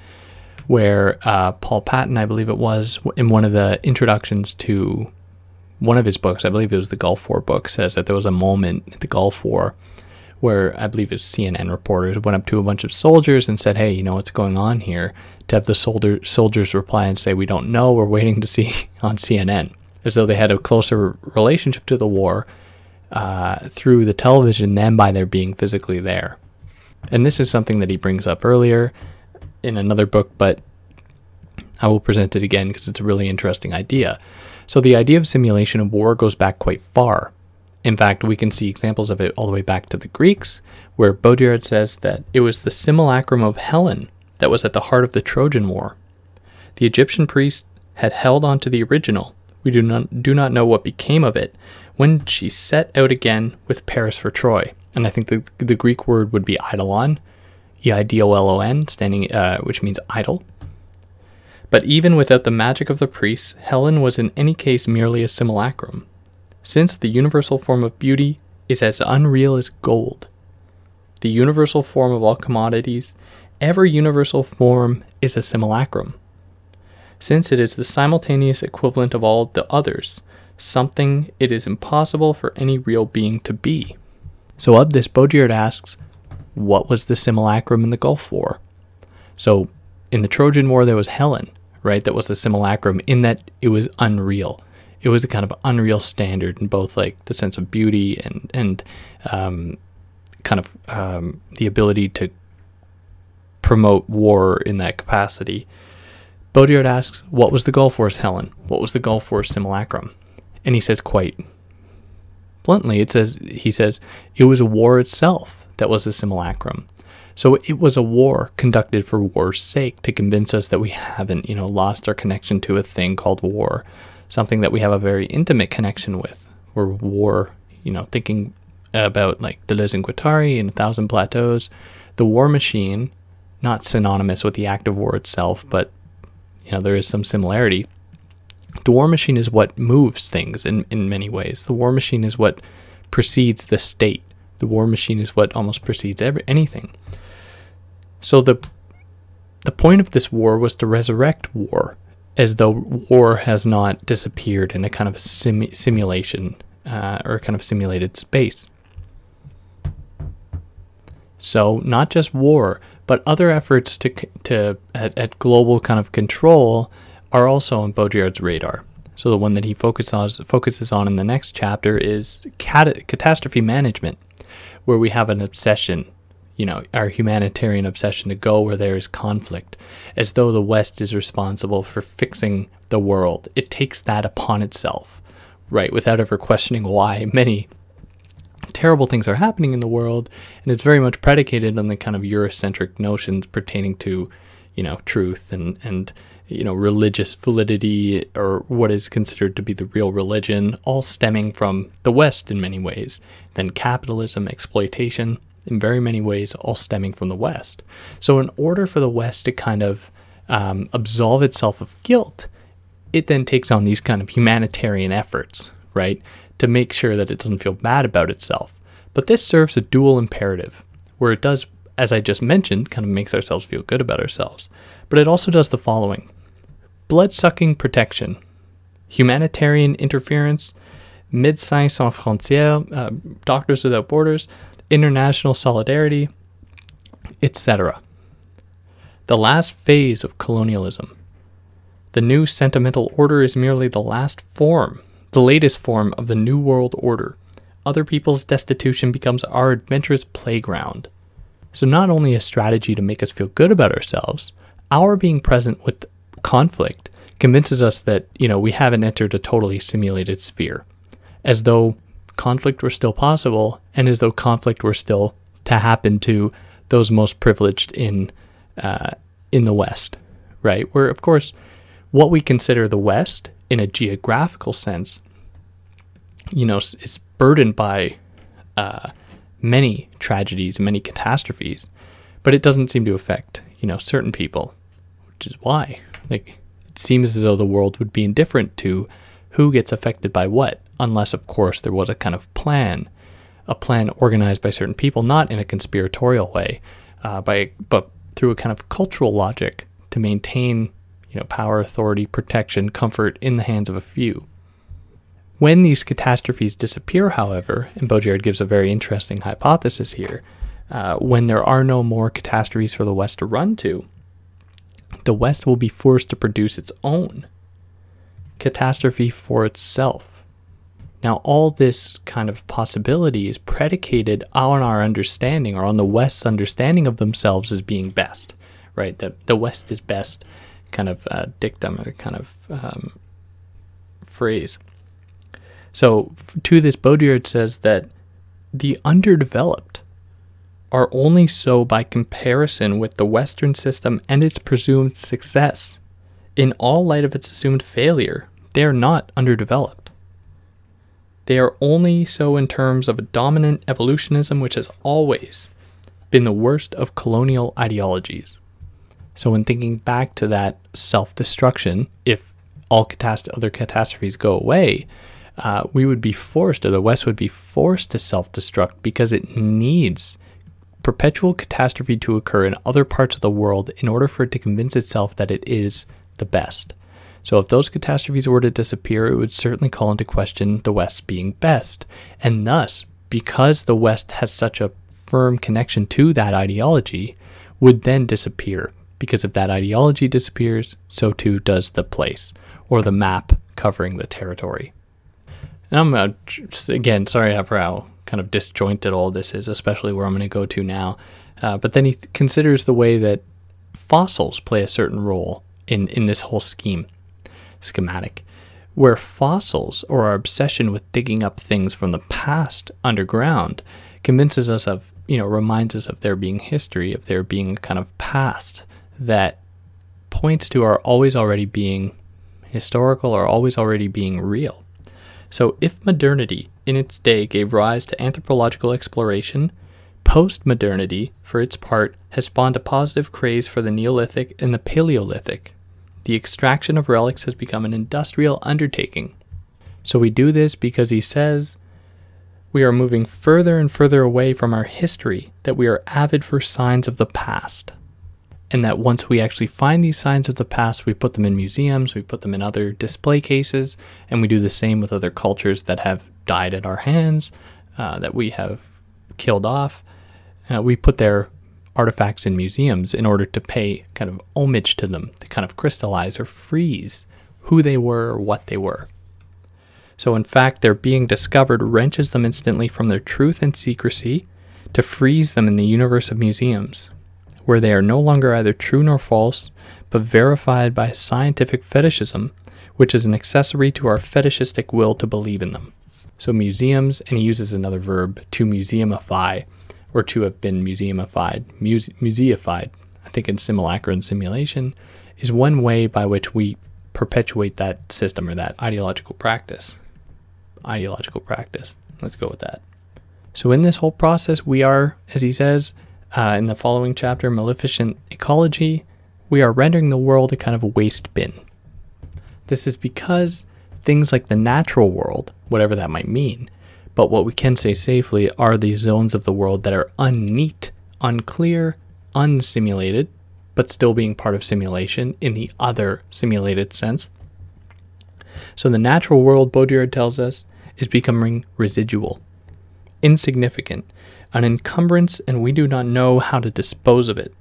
where uh, Paul Patton, I believe it was, in one of the introductions to one of his books, I believe it was the Gulf War book, says that there was a moment in the Gulf War where I believe it's CNN reporters went up to a bunch of soldiers and said, "Hey, you know what's going on here?" To have the soldier soldiers reply and say, "We don't know. We're waiting to see <laughs> on CNN," as though they had a closer relationship to the war uh, through the television than by their being physically there. And this is something that he brings up earlier in another book, but I will present it again because it's a really interesting idea. So the idea of simulation of war goes back quite far. In fact, we can see examples of it all the way back to the Greeks, where Baudrillard says that it was the simulacrum of Helen that was at the heart of the Trojan War. The Egyptian priest had held on to the original. We do not, do not know what became of it when she set out again with Paris for Troy. And I think the, the Greek word would be eidolon, E I D O L O N, standing, uh, which means idol. But even without the magic of the priests, Helen was in any case merely a simulacrum since the universal form of beauty is as unreal as gold. The universal form of all commodities, every universal form is a simulacrum. Since it is the simultaneous equivalent of all the others, something it is impossible for any real being to be. So, of this, Baudrillard asks, what was the simulacrum in the Gulf War? So, in the Trojan War, there was Helen, right? That was the simulacrum in that it was unreal it was a kind of unreal standard in both like the sense of beauty and and um, kind of um, the ability to promote war in that capacity. Baudrillard asks, "What was the Gulf War's Helen? What was the Gulf War's simulacrum?" And he says quite bluntly, it says he says it was a war itself that was a simulacrum. So it was a war conducted for war's sake to convince us that we haven't, you know, lost our connection to a thing called war something that we have a very intimate connection with. We're war, you know, thinking about like Deleuze and Guattari and A Thousand Plateaus, the war machine, not synonymous with the act of war itself, but you know, there is some similarity. The war machine is what moves things in, in many ways. The war machine is what precedes the state. The war machine is what almost precedes every, anything. So the the point of this war was to resurrect war as though war has not disappeared in a kind of sim- simulation uh, or kind of simulated space. So, not just war, but other efforts to, to at, at global kind of control are also on Baudrillard's radar. So, the one that he focuses on, focuses on in the next chapter is cat- catastrophe management, where we have an obsession you know, our humanitarian obsession to go where there is conflict, as though the West is responsible for fixing the world. It takes that upon itself, right, without ever questioning why many terrible things are happening in the world, and it's very much predicated on the kind of Eurocentric notions pertaining to, you know, truth and and you know religious validity or what is considered to be the real religion, all stemming from the West in many ways. Then capitalism, exploitation, in very many ways all stemming from the West. So, in order for the West to kind of um, absolve itself of guilt, it then takes on these kind of humanitarian efforts, right, to make sure that it doesn't feel bad about itself. But this serves a dual imperative, where it does, as I just mentioned, kind of makes ourselves feel good about ourselves. But it also does the following blood sucking protection, humanitarian interference, Médecins Sans Frontières, uh, Doctors Without Borders, international solidarity, etc. The last phase of colonialism. The new sentimental order is merely the last form, the latest form of the New World Order. Other people's destitution becomes our adventurous playground. So, not only a strategy to make us feel good about ourselves, our being present with conflict convinces us that, you know, we haven't entered a totally simulated sphere, as though conflict were still possible and as though conflict were still to happen to those most privileged in uh, in the West, right? Where of course, what we consider the West in a geographical sense, you know, is burdened by uh, many tragedies, many catastrophes, but it doesn't seem to affect you know certain people, which is why like it seems as though the world would be indifferent to who gets affected by what unless, of course, there was a kind of plan, a plan organized by certain people, not in a conspiratorial way, uh, by but through a kind of cultural logic to maintain, you know, power, authority, protection, comfort in the hands of a few. When these catastrophes disappear, however, and Baudrillard gives a very interesting hypothesis here, uh, when there are no more catastrophes for the West to run to, the West will be forced to produce its own catastrophe for itself. Now, all this kind of possibility is predicated on our understanding or on the West's understanding of themselves as being best, right? The, the West is best kind of uh, dictum or kind of um, phrase. So, to this, Baudrillard says that the underdeveloped are only so by comparison with the Western system and its presumed success. In all light of its assumed failure, they are not underdeveloped. They are only so in terms of a dominant evolutionism, which has always been the worst of colonial ideologies. So, when thinking back to that self destruction, if all catast- other catastrophes go away, uh, we would be forced, or the West would be forced to self destruct because it needs perpetual catastrophe to occur in other parts of the world in order for it to convince itself that it is the best. So if those catastrophes were to disappear, it would certainly call into question the West being best. And thus, because the West has such a firm connection to that ideology, would then disappear. Because if that ideology disappears, so too does the place or the map covering the territory. And I'm uh, again sorry for how kind of disjointed all this is, especially where I'm going to go to now. Uh, but then he th- considers the way that fossils play a certain role in in this whole scheme schematic, where fossils or our obsession with digging up things from the past underground convinces us of, you know, reminds us of there being history, of there being a kind of past that points to our always already being historical or always already being real. So, if modernity in its day gave rise to anthropological exploration, post-modernity, for its part, has spawned a positive craze for the Neolithic and the Paleolithic, the extraction of relics has become an industrial undertaking. So we do this because he says we are moving further and further away from our history, that we are avid for signs of the past. and that once we actually find these signs of the past, we put them in museums, we put them in other display cases, and we do the same with other cultures that have died at our hands, uh, that we have killed off. Uh, we put their artifacts in museums in order to pay kind of homage to them, to kind of crystallize or freeze who they were or what they were. So, in fact, their being discovered wrenches them instantly from their truth and secrecy to freeze them in the universe of museums, where they are no longer either true nor false, but verified by scientific fetishism, which is an accessory to our fetishistic will to believe in them. So, museums, and he uses another verb, to museumify, or to have been museumified, muse- museified, I think in simulacra and simulation, is one way by which we perpetuate that system or that ideological practice. Ideological practice. Let's go with that. So, in this whole process, we are, as he says uh, in the following chapter, Maleficent Ecology, we are rendering the world a kind of waste bin. This is because things like the natural world, whatever that might mean, but what we can say safely are the zones of the world that are unneat, unclear, unsimulated, but still being part of simulation in the other simulated sense. So the natural world, Baudrillard tells us, is becoming residual, insignificant, an encumbrance, and we do not know how to dispose of it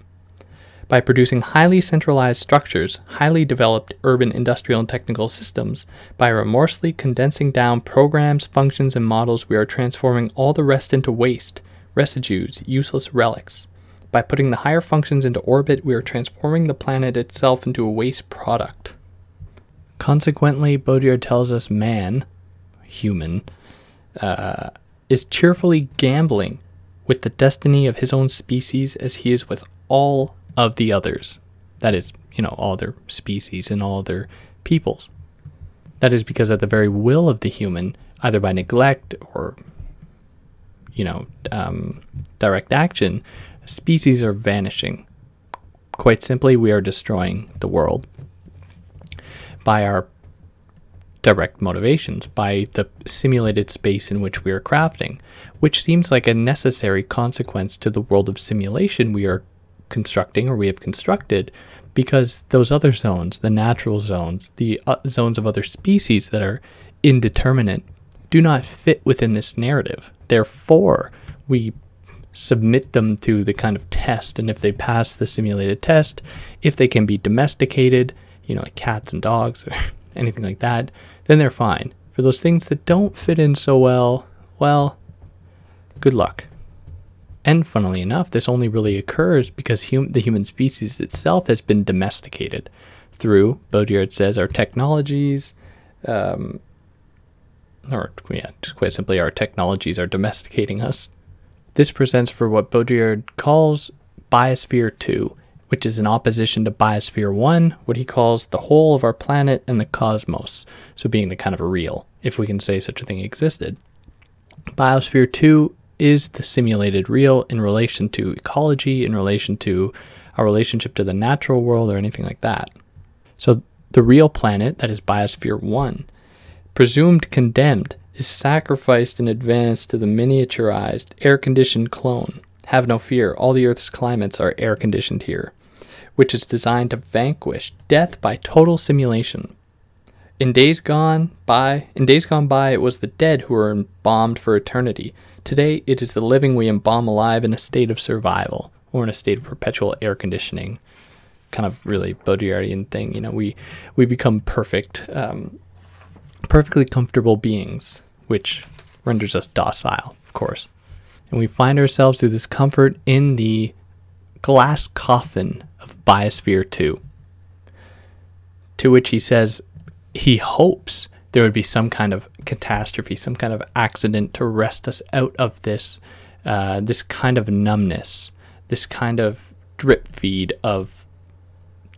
by producing highly centralized structures, highly developed urban industrial and technical systems. By remorselessly condensing down programs, functions, and models, we are transforming all the rest into waste, residues, useless relics. By putting the higher functions into orbit, we are transforming the planet itself into a waste product. Consequently, Baudrillard tells us man, human, uh, is cheerfully gambling with the destiny of his own species as he is with all of the others. That is, you know, all their species and all their peoples. That is because at the very will of the human, either by neglect or, you know, um, direct action, species are vanishing. Quite simply, we are destroying the world by our direct motivations, by the simulated space in which we are crafting, which seems like a necessary consequence to the world of simulation we are constructing or we have constructed because those other zones, the natural zones, the uh, zones of other species that are indeterminate, do not fit within this narrative. Therefore, we submit them to the kind of test, and if they pass the simulated test, if they can be domesticated, you know, like cats and dogs or <laughs> anything like that, then they're fine. For those things that don't fit in so well, well, good luck. And funnily enough, this only really occurs because hum- the human species itself has been domesticated through, Baudrillard says, our technologies, um, or yeah, just quite simply, our technologies are domesticating us. This presents for what Baudrillard calls Biosphere 2, which is in opposition to Biosphere 1, what he calls the whole of our planet and the cosmos, so being the kind of a real, if we can say such a thing existed. Biosphere 2 is the simulated real in relation to ecology, in relation to our relationship to the natural world, or anything like that. So the real planet, that is Biosphere 1, presumed condemned, is sacrificed in advance to the miniaturized, air conditioned clone. Have no fear, all the Earth's climates are air conditioned here, which is designed to vanquish death by total simulation. In days gone by, in days gone by, it was the dead who were embalmed for eternity, Today, it is the living we embalm alive in a state of survival or in a state of perpetual air conditioning. Kind of really Baudrillardian thing, you know. We we become perfect, um, perfectly comfortable beings, which renders us docile, of course. And we find ourselves through this comfort in the glass coffin of Biosphere 2. To which he says he hopes there would be some kind of catastrophe, some kind of accident to wrest us out of this, uh, this kind of numbness, this kind of drip feed of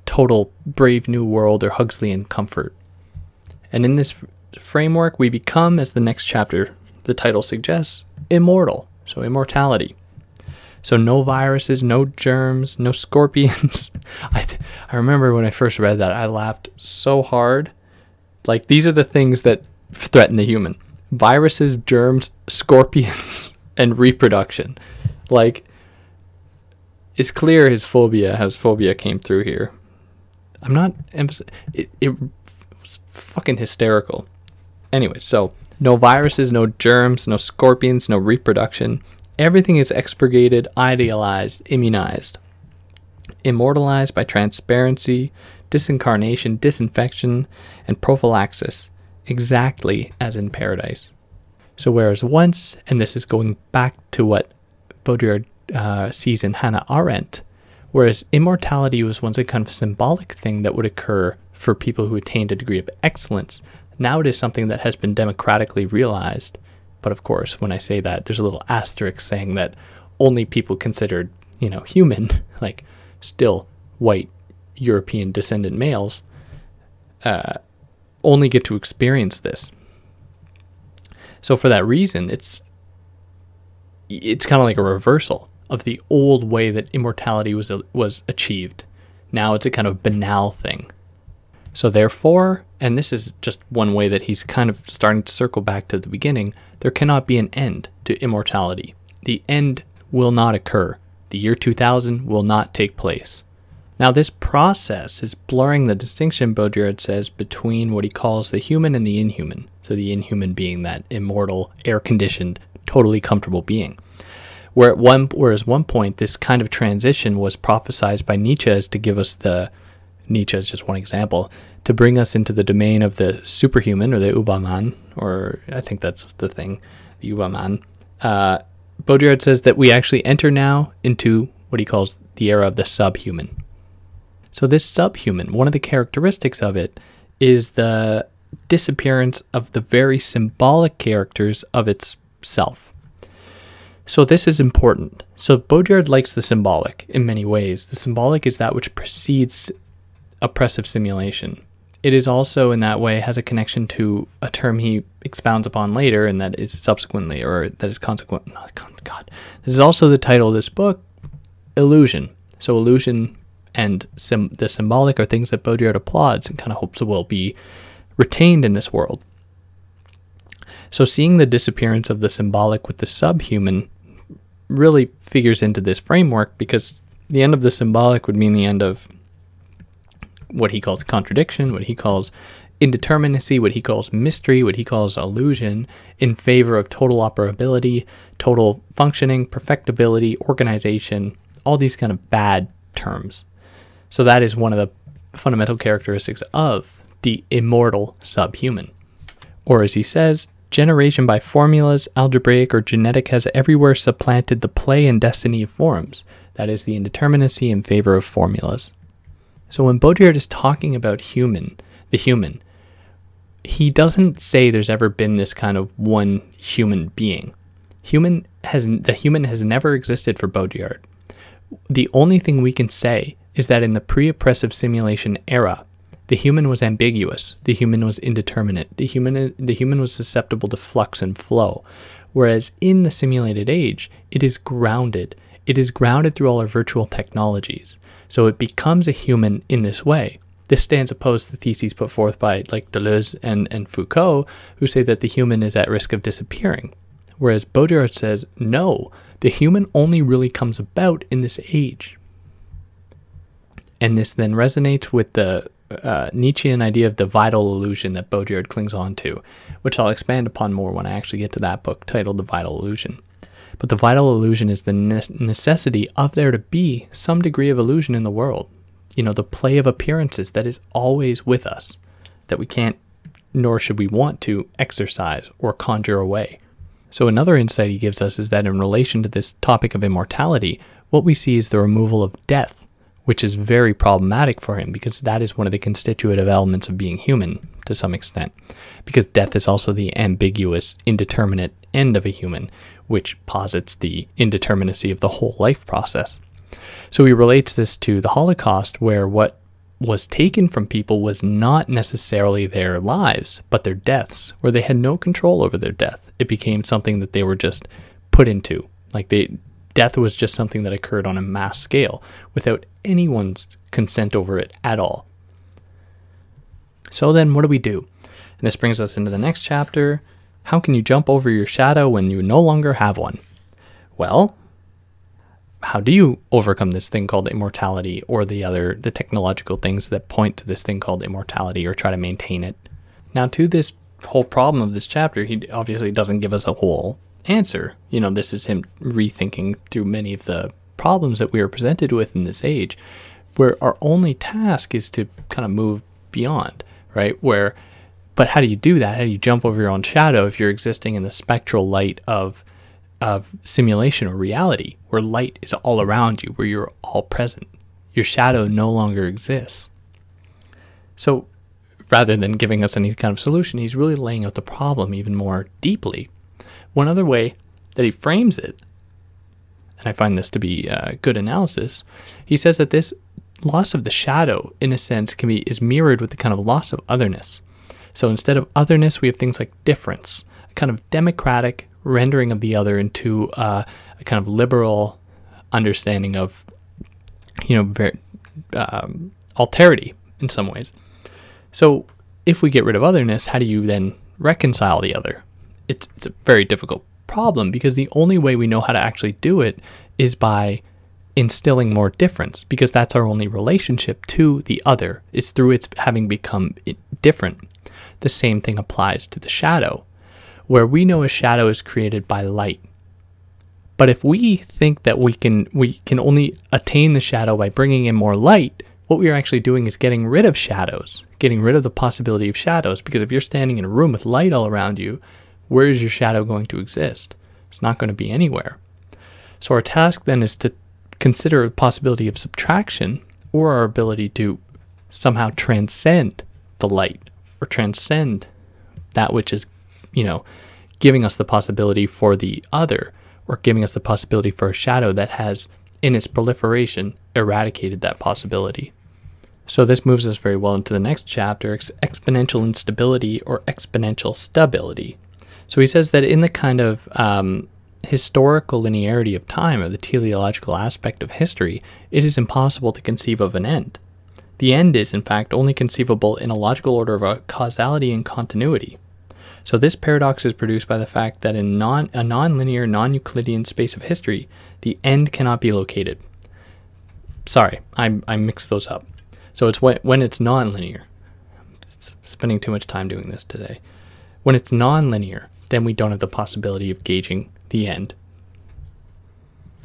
total brave new world or Huxleyan comfort. And in this framework, we become, as the next chapter, the title suggests, immortal. So immortality. So no viruses, no germs, no <laughs> scorpions. I th- I remember when I first read that, I laughed so hard like these are the things that threaten the human viruses, germs, scorpions, <laughs> and reproduction. Like, it's clear his phobia, his phobia came through here. I'm not it, it was fucking hysterical. Anyway, so no viruses, no germs, no scorpions, no reproduction. Everything is expurgated, idealized, immunized, immortalized by transparency, disincarnation, disinfection, and prophylaxis, exactly as in paradise. So, whereas once, and this is going back to what Baudrillard uh, sees in Hannah Arendt, whereas immortality was once a kind of symbolic thing that would occur for people who attained a degree of excellence, now it is something that has been democratically realized. But of course, when I say that, there's a little asterisk saying that only people considered, you know, human, <laughs> like still white European descendant males, uh, only get to experience this. So for that reason, it's it's kind of like a reversal of the old way that immortality was was achieved. Now it's a kind of banal thing. So therefore, and this is just one way that he's kind of starting to circle back to the beginning, there cannot be an end to immortality. The end will not occur. The year 2000 will not take place. Now, this process is blurring the distinction, Baudrillard says, between what he calls the human and the inhuman. So, the inhuman being that immortal, air conditioned, totally comfortable being. Where at one, whereas one point, this kind of transition was prophesied by Nietzsche as to give us the, Nietzsche is just one example, to bring us into the domain of the superhuman or the Übermann, or I think that's the thing, the Übermann. Uh, Baudrillard says that we actually enter now into what he calls the era of the subhuman. So, this subhuman, one of the characteristics of it is the disappearance of the very symbolic characters of itself. So, this is important. So, Baudrillard likes the symbolic in many ways. The symbolic is that which precedes oppressive simulation. It is also, in that way, has a connection to a term he expounds upon later, and that is subsequently, or that is consequent. Not, God, this is also the title of this book, illusion. So, illusion and sim- the symbolic are things that Baudrillard applauds and kind of hopes will be retained in this world. So, seeing the disappearance of the symbolic with the subhuman really figures into this framework because the end of the symbolic would mean the end of what he calls contradiction, what he calls indeterminacy, what he calls mystery, what he calls illusion, in favor of total operability, total functioning, perfectibility, organization, all these kind of bad terms. So that is one of the fundamental characteristics of the immortal subhuman. Or as he says, generation by formulas, algebraic or genetic, has everywhere supplanted the play and destiny of forms. That is the indeterminacy in favor of formulas. So when Baudrillard is talking about human, the human, he doesn't say there's ever been this kind of one human being. Human has the human has never existed for Baudrillard. The only thing we can say is that in the pre oppressive simulation era, the human was ambiguous, the human was indeterminate, the human, the human was susceptible to flux and flow. Whereas in the simulated age, it is grounded. It is grounded through all our virtual technologies. So it becomes a human in this way. This stands opposed to the theses put forth by like Deleuze and, and Foucault, who say that the human is at risk of disappearing. Whereas Baudrillard says, no, the human only really comes about in this age. And this then resonates with the uh, Nietzschean idea of the vital illusion that Baudrillard clings on to, which I'll expand upon more when I actually get to that book titled The Vital Illusion. But the vital illusion is the ne- necessity of there to be some degree of illusion in the world. You know, the play of appearances that is always with us, that we can't, nor should we want to, exercise or conjure away. So, another insight he gives us is that in relation to this topic of immortality, what we see is the removal of death which is very problematic for him because that is one of the constitutive elements of being human to some extent. Because death is also the ambiguous, indeterminate end of a human, which posits the indeterminacy of the whole life process. So he relates this to the Holocaust, where what was taken from people was not necessarily their lives, but their deaths, where they had no control over their death. It became something that they were just put into. Like they death was just something that occurred on a mass scale without anyone's consent over it at all. So then, what do we do? And this brings us into the next chapter. How can you jump over your shadow when you no longer have one? Well, how do you overcome this thing called immortality or the other the technological things that point to this thing called immortality or try to maintain it now to this whole problem of this chapter he obviously doesn't give us a whole answer you know this is him rethinking through many of the problems that we are presented with in this age where our only task is to kind of move beyond right where but how do you do that how do you jump over your own shadow if you're existing in the spectral light of of simulation or reality where light is all around you, where you're all present. Your shadow no longer exists. So rather than giving us any kind of solution, he's really laying out the problem even more deeply. One other way that he frames it, and I find this to be uh, good analysis, he says that this loss of the shadow, in a sense, can be is mirrored with the kind of loss of otherness. So instead of otherness, we have things like difference, a kind of democratic rendering of the other into uh, a kind of liberal understanding of, you know, ver- um, alterity in some ways. So if we get rid of otherness, how do you then reconcile the other? It's, it's a very difficult problem because the only way we know how to actually do it is by instilling more difference because that's our only relationship to the other is through its having become different. The same thing applies to the shadow where we know a shadow is created by light. But if we think that we can we can only attain the shadow by bringing in more light, what we are actually doing is getting rid of shadows, getting rid of the possibility of shadows because if you're standing in a room with light all around you, where is your shadow going to exist? It's not going to be anywhere. So our task then is to consider the possibility of subtraction or our ability to somehow transcend the light or transcend that which is you know, giving us the possibility for the other or giving us the possibility for a shadow that has, in its proliferation, eradicated that possibility. So this moves us very well into the next chapter exponential instability or exponential stability. So he says that in the kind of um, historical linearity of time or the teleological aspect of history, it is impossible to conceive of an end. The end is, in fact, only conceivable in a logical order of a causality and continuity. So this paradox is produced by the fact that in non, a nonlinear, non-Euclidean space of history, the end cannot be located. Sorry, I, I mixed those up. So it's when, when it's nonlinear. Spending too much time doing this today. When it's nonlinear, then we don't have the possibility of gauging the end.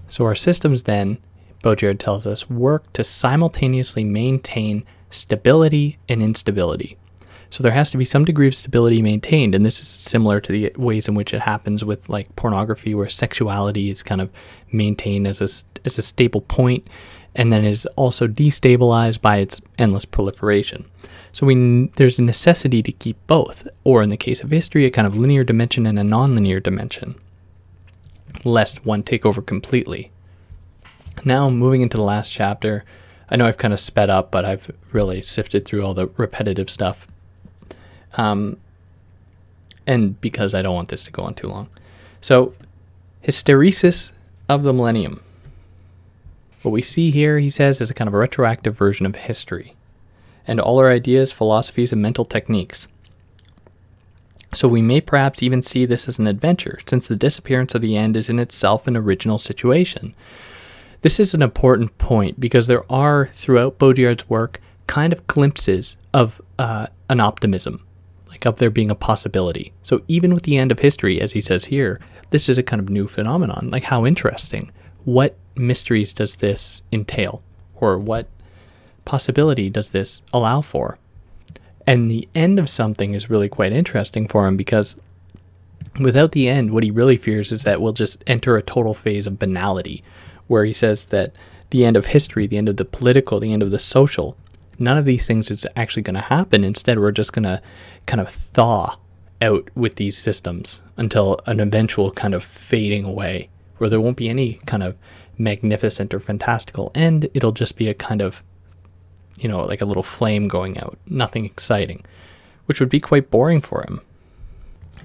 So our systems then, Baudrillard tells us, work to simultaneously maintain stability and instability. So there has to be some degree of stability maintained, and this is similar to the ways in which it happens with like pornography, where sexuality is kind of maintained as a as a stable point, and then is also destabilized by its endless proliferation. So we there's a necessity to keep both, or in the case of history, a kind of linear dimension and a nonlinear dimension, lest one take over completely. Now moving into the last chapter. I know I've kind of sped up, but I've really sifted through all the repetitive stuff um, and because I don't want this to go on too long. So, hysteresis of the millennium. What we see here, he says, is a kind of a retroactive version of history and all our ideas, philosophies, and mental techniques. So we may perhaps even see this as an adventure, since the disappearance of the end is in itself an original situation. This is an important point because there are, throughout Baudrillard's work, kind of glimpses of uh, an optimism like of there being a possibility. So even with the end of history, as he says here, this is a kind of new phenomenon. Like how interesting. What mysteries does this entail? Or what possibility does this allow for? And the end of something is really quite interesting for him because without the end, what he really fears is that we'll just enter a total phase of banality, where he says that the end of history, the end of the political, the end of the social, none of these things is actually going to happen. Instead, we're just going to kind of thaw out with these systems until an eventual kind of fading away where there won't be any kind of magnificent or fantastical end. It'll just be a kind of, you know, like a little flame going out, nothing exciting, which would be quite boring for him.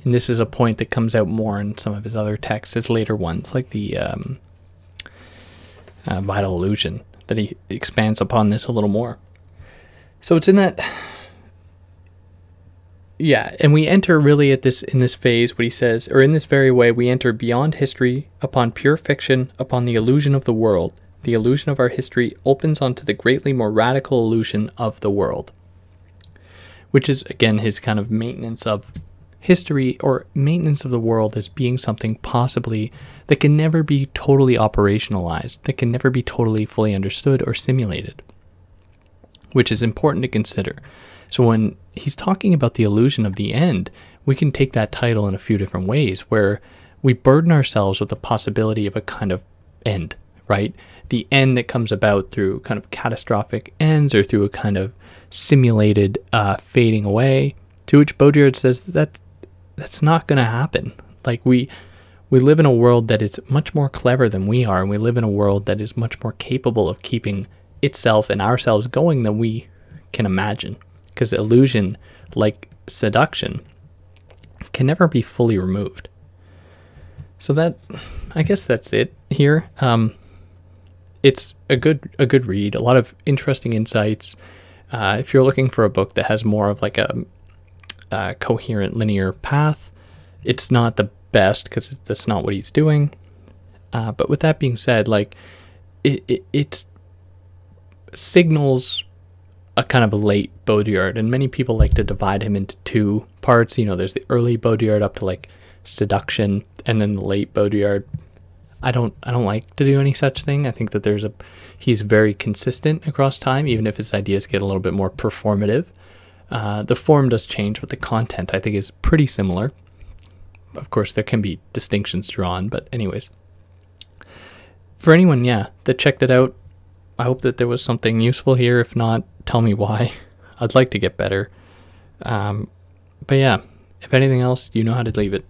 And this is a point that comes out more in some of his other texts, his later ones, like the um, uh, Vital Illusion, that he expands upon this a little more. So it's in that yeah, and we enter really at this in this phase what he says, or in this very way, we enter beyond history upon pure fiction, upon the illusion of the world. The illusion of our history opens onto the greatly more radical illusion of the world. Which is again his kind of maintenance of history or maintenance of the world as being something possibly that can never be totally operationalized, that can never be totally fully understood or simulated. Which is important to consider. So when he's talking about the illusion of the end, we can take that title in a few different ways where we burden ourselves with the possibility of a kind of end, right? The end that comes about through kind of catastrophic ends or through a kind of simulated uh, fading away. To which Baudrillard says that that's not going to happen. Like we we live in a world that is much more clever than we are, and we live in a world that is much more capable of keeping itself and ourselves going than we can imagine because illusion, like seduction, can never be fully removed. So that, I guess that's it here. Um, it's a good a good read. A lot of interesting insights. Uh, if you're looking for a book that has more of like a, a coherent linear path, it's not the best because that's not what he's doing. Uh, but with that being said, like it, it it's signals a kind of late Baudrillard, and many people like to divide him into two parts. You know, there's the early Baudrillard up to like seduction, and then the late Baudrillard. I don't I don't like to do any such thing. I think that there's a he's very consistent across time, even if his ideas get a little bit more performative. Uh, the form does change, but the content I think is pretty similar. Of course, there can be distinctions drawn, but anyways. For anyone, yeah, that checked it out, I hope that there was something useful here. If not, tell me why. <laughs> I'd like to get better. Um, but yeah, if anything else, you know how to leave it.